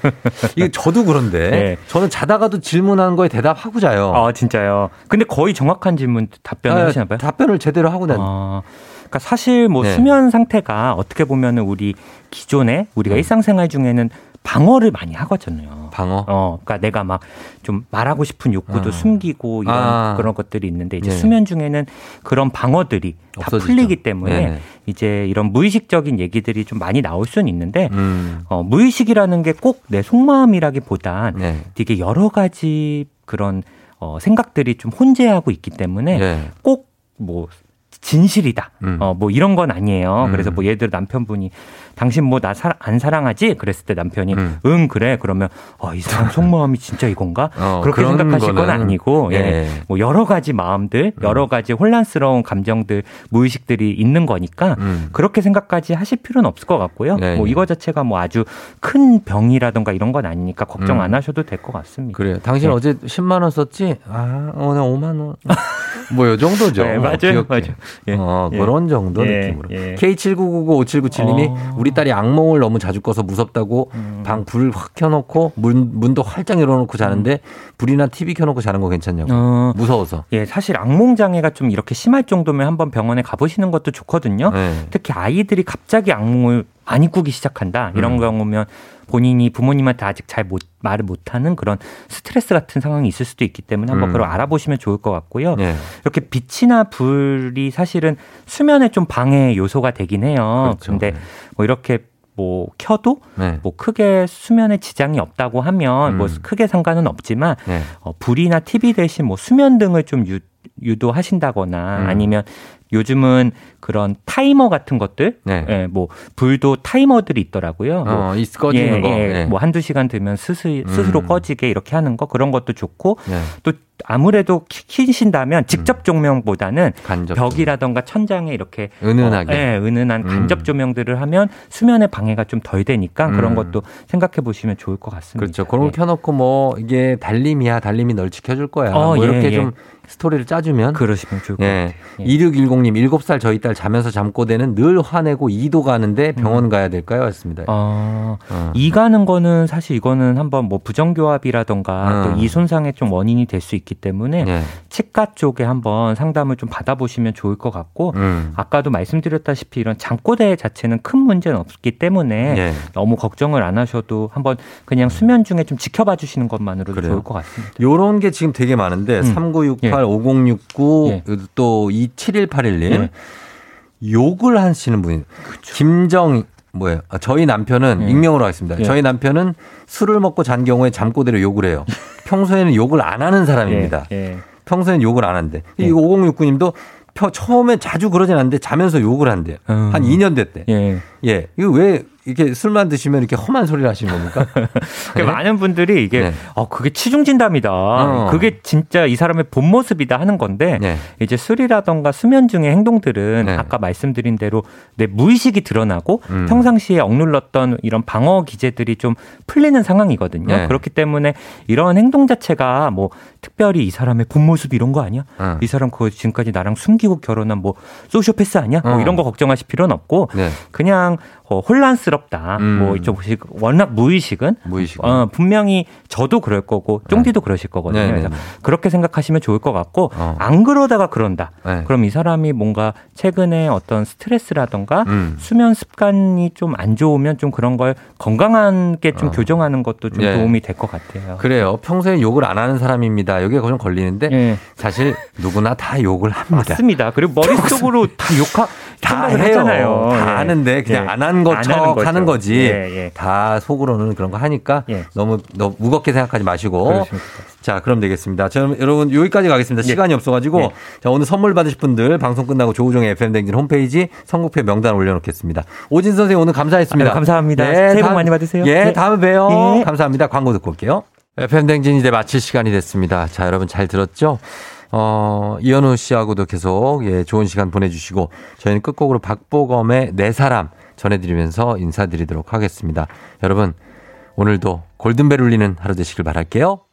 이게 저도 그런데 네. 저는 자다가도 질문하는 거에 대답하고 자요. 아 진짜요. 근데 거의 정확한 질문 답변을 아, 하시나 봐요. 답변을 제대로 하고 난. 아, 그러니까 사실 뭐 네. 수면 상태가 어떻게 보면은 우리 기존에 우리가 음. 일상생활 중에는 방어를 많이 하거든요. 방어. 어, 그러니까 내가 막 좀 말하고 싶은 욕구도 아. 숨기고 이런 아. 그런 것들이 있는데 이제 네. 수면 중에는 그런 방어들이 다 없어지죠. 풀리기 때문에 네네. 이제 이런 무의식적인 얘기들이 좀 많이 나올 수는 있는데 음. 어, 무의식이라는 게 꼭 내 속마음이라기보단 네. 되게 여러 가지 그런 어, 생각들이 좀 혼재하고 있기 때문에 네. 꼭뭐 진실이다. 음. 어, 뭐 이런 건 아니에요. 음. 그래서 뭐 예를 들어 남편분이 당신 뭐 나 안 사랑하지? 그랬을 때 남편이 음. 응 그래. 그러면 어, 이 사람 속마음이 진짜 이건가? 어, 그렇게 생각하실 건 거는, 아니고 예. 예. 뭐 여러 가지 마음들, 여러 가지 혼란스러운 감정들, 무의식들이 있는 거니까 음. 그렇게 생각까지 하실 필요는 없을 것 같고요. 예, 뭐 예. 이거 자체가 뭐 아주 큰 병이라던가 이런 건 아니니까 걱정 음. 안 하셔도 될 것 같습니다. 그래요. 당신 네. 어제 10만 원 썼지? 아, 오늘 5만 원. 뭐 요 정도죠. 네, 맞아요. 맞아요. 어, 예. 그런 정도 예, 느낌으로. 예. K79995797님이 어. 우리 딸이 악몽을 너무 자주 꿔서 무섭다고 음. 방불 확 켜놓고 문, 문도 활짝 열어놓고 자는데 불이나 TV 켜놓고 자는 거 괜찮냐고. 음. 어. 무서워서. 예, 사실 악몽 장애가 좀 이렇게 심할 정도면 한번 병원에 가보시는 것도 좋거든요. 네. 특히 아이들이 갑자기 악몽을 많이 꾸기 시작한다 이런 음. 경우면 본인이 부모님한테 아직 잘 못, 말을 못하는 그런 스트레스 같은 상황이 있을 수도 있기 때문에 한번 음. 그걸 알아보시면 좋을 것 같고요. 예. 이렇게 빛이나 불이 사실은 수면에 좀 방해 요소가 되긴 해요. 그렇죠. 근데 뭐 이렇게 뭐 켜도 네. 뭐 크게 수면에 지장이 없다고 하면 뭐 음. 크게 상관은 없지만 네. 어, 불이나 TV 대신 뭐 수면 등을 좀 유, 유도하신다거나 음. 아니면 요즘은 그런 타이머 같은 것들, 네. 예, 뭐 불도 타이머들이 있더라고요. 뭐 어, 이 꺼지는 예, 거. 예, 예. 뭐 한두 시간 되면 스스, 스스로 음. 꺼지게 이렇게 하는 거 그런 것도 좋고 네. 또 아무래도 키- 키신다면 직접 조명보다는 음. 벽이라던가 천장에 이렇게 은은하게. 어, 예, 은은한 음. 간접 조명들을 하면 수면에 방해가 좀 덜 되니까 그런 음. 것도 생각해 보시면 좋을 것 같습니다. 그렇죠. 그런 거 예. 켜놓고 뭐 이게 달림이야. 달림이 널 지켜줄 거야. 어, 뭐 예, 이렇게 예. 좀 스토리를 짜주면. 그러시면 좋을 것 예. 같아요. 예. 2610님, 7살 저희 딸 자면서 잠꼬대는 늘 화내고 이도 가는데 병원 가야 될까요? 했습니다. 음. 어, 어. 이 가는 거는 사실 이거는 한번 뭐 부정교합이라던가 음. 또이 손상의 좀 원인이 될 수 있기 때문에 예. 치과 쪽에 한번 상담을 좀 받아보시면 좋을 것 같고 음. 아까도 말씀드렸다시피 이런 잠꼬대 자체는 큰 문제는 없기 때문에 예. 너무 걱정을 안 하셔도 한번 그냥 수면 중에 좀 지켜봐 주시는 것만으로도 그래요. 좋을 것 같습니다. 요런 게 지금 되게 많은데 음. 3968, 예. 5069, 예. 또 27181님 예. 욕을 하시는 분이 김정 뭐예요? 아, 저희 남편은 예. 익명으로 하겠습니다. 예. 저희 남편은 술을 먹고 잔 경우에 잠꼬대로 욕을 해요. 평소에는 욕을 안 하는 사람입니다. 예, 예. 평소에는 욕을 안 한대. 예. 이 5069님도 처음에 자주 그러진 않는데 자면서 욕을 한대요. 음. 한 2년 됐대. 예. 예. 이거 왜 이렇게 술만 드시면 이렇게 험한 소리를 하시는 겁니까? 그 많은 분들이 이게 네. 어 그게 치중 진담이다. 어. 그게 진짜 이 사람의 본 모습이다 하는 건데 네. 이제 술이라던가 수면 중의 행동들은 네. 아까 말씀드린 대로 내 무의식이 드러나고 음. 평상시에 억눌렀던 이런 방어 기제들이 좀 풀리는 상황이거든요. 네. 그렇기 때문에 이런 행동 자체가 뭐 특별히 이 사람의 본 모습 이런 거 아니야? 어. 이 사람 그거 지금까지 나랑 숨기고 결혼한 뭐 소시오패스 아니야? 뭐 어. 이런 거 걱정하실 필요는 없고 네. 그냥 어, 혼란스럽다. 음. 뭐 이쪽 워낙 무의식은 무의식. 어, 분명히 저도 그럴 거고 쫑디도 그러실 거거든요. 네, 그래서 네, 네. 그렇게 생각하시면 좋을 것 같고 어. 안 그러다가 그런다. 네. 그럼 이 사람이 뭔가 최근에 어떤 스트레스라던가 음. 수면 습관이 좀 안 좋으면 좀 그런 걸 건강하게 좀 어. 교정하는 것도 좀 예. 도움이 될 것 같아요. 그래요. 평소에 욕을 안 하는 사람입니다. 여기가 좀 걸리는데 예. 사실 누구나 다 욕을 합니다. 맞습니다. 그리고 머릿속으로 다 욕하 다 해요. 하잖아요. 다 예. 아는데 그냥 예. 안한 것처럼. 하는 거지. 예, 예. 다 속으로는 그런 거 하니까 예. 너무 너무 무겁게 생각하지 마시고. 그렇습니다. 자, 그럼 되겠습니다. 자, 여러분 여기까지 가겠습니다. 시간이 없어가지고 예. 자 오늘 선물 받으실 분들 방송 끝나고 조우종의 FM 댕진 홈페이지 선곡표 명단 올려놓겠습니다. 오진 선생님 오늘 감사했습니다. 아유, 감사합니다. 새해 복 많이 받으세요. 예, 네. 다음에 봬요. 예. 감사합니다. 광고 듣고 올게요. FM 댕진 이제 마칠 시간이 됐습니다. 자, 여러분 잘 들었죠? 어, 이현우 씨하고도 계속 예, 좋은 시간 보내주시고 저희는 끝곡으로 박보검의 내 사람 전해드리면서 인사드리도록 하겠습니다. 여러분 오늘도 골든벨 울리는 하루 되시길 바랄게요.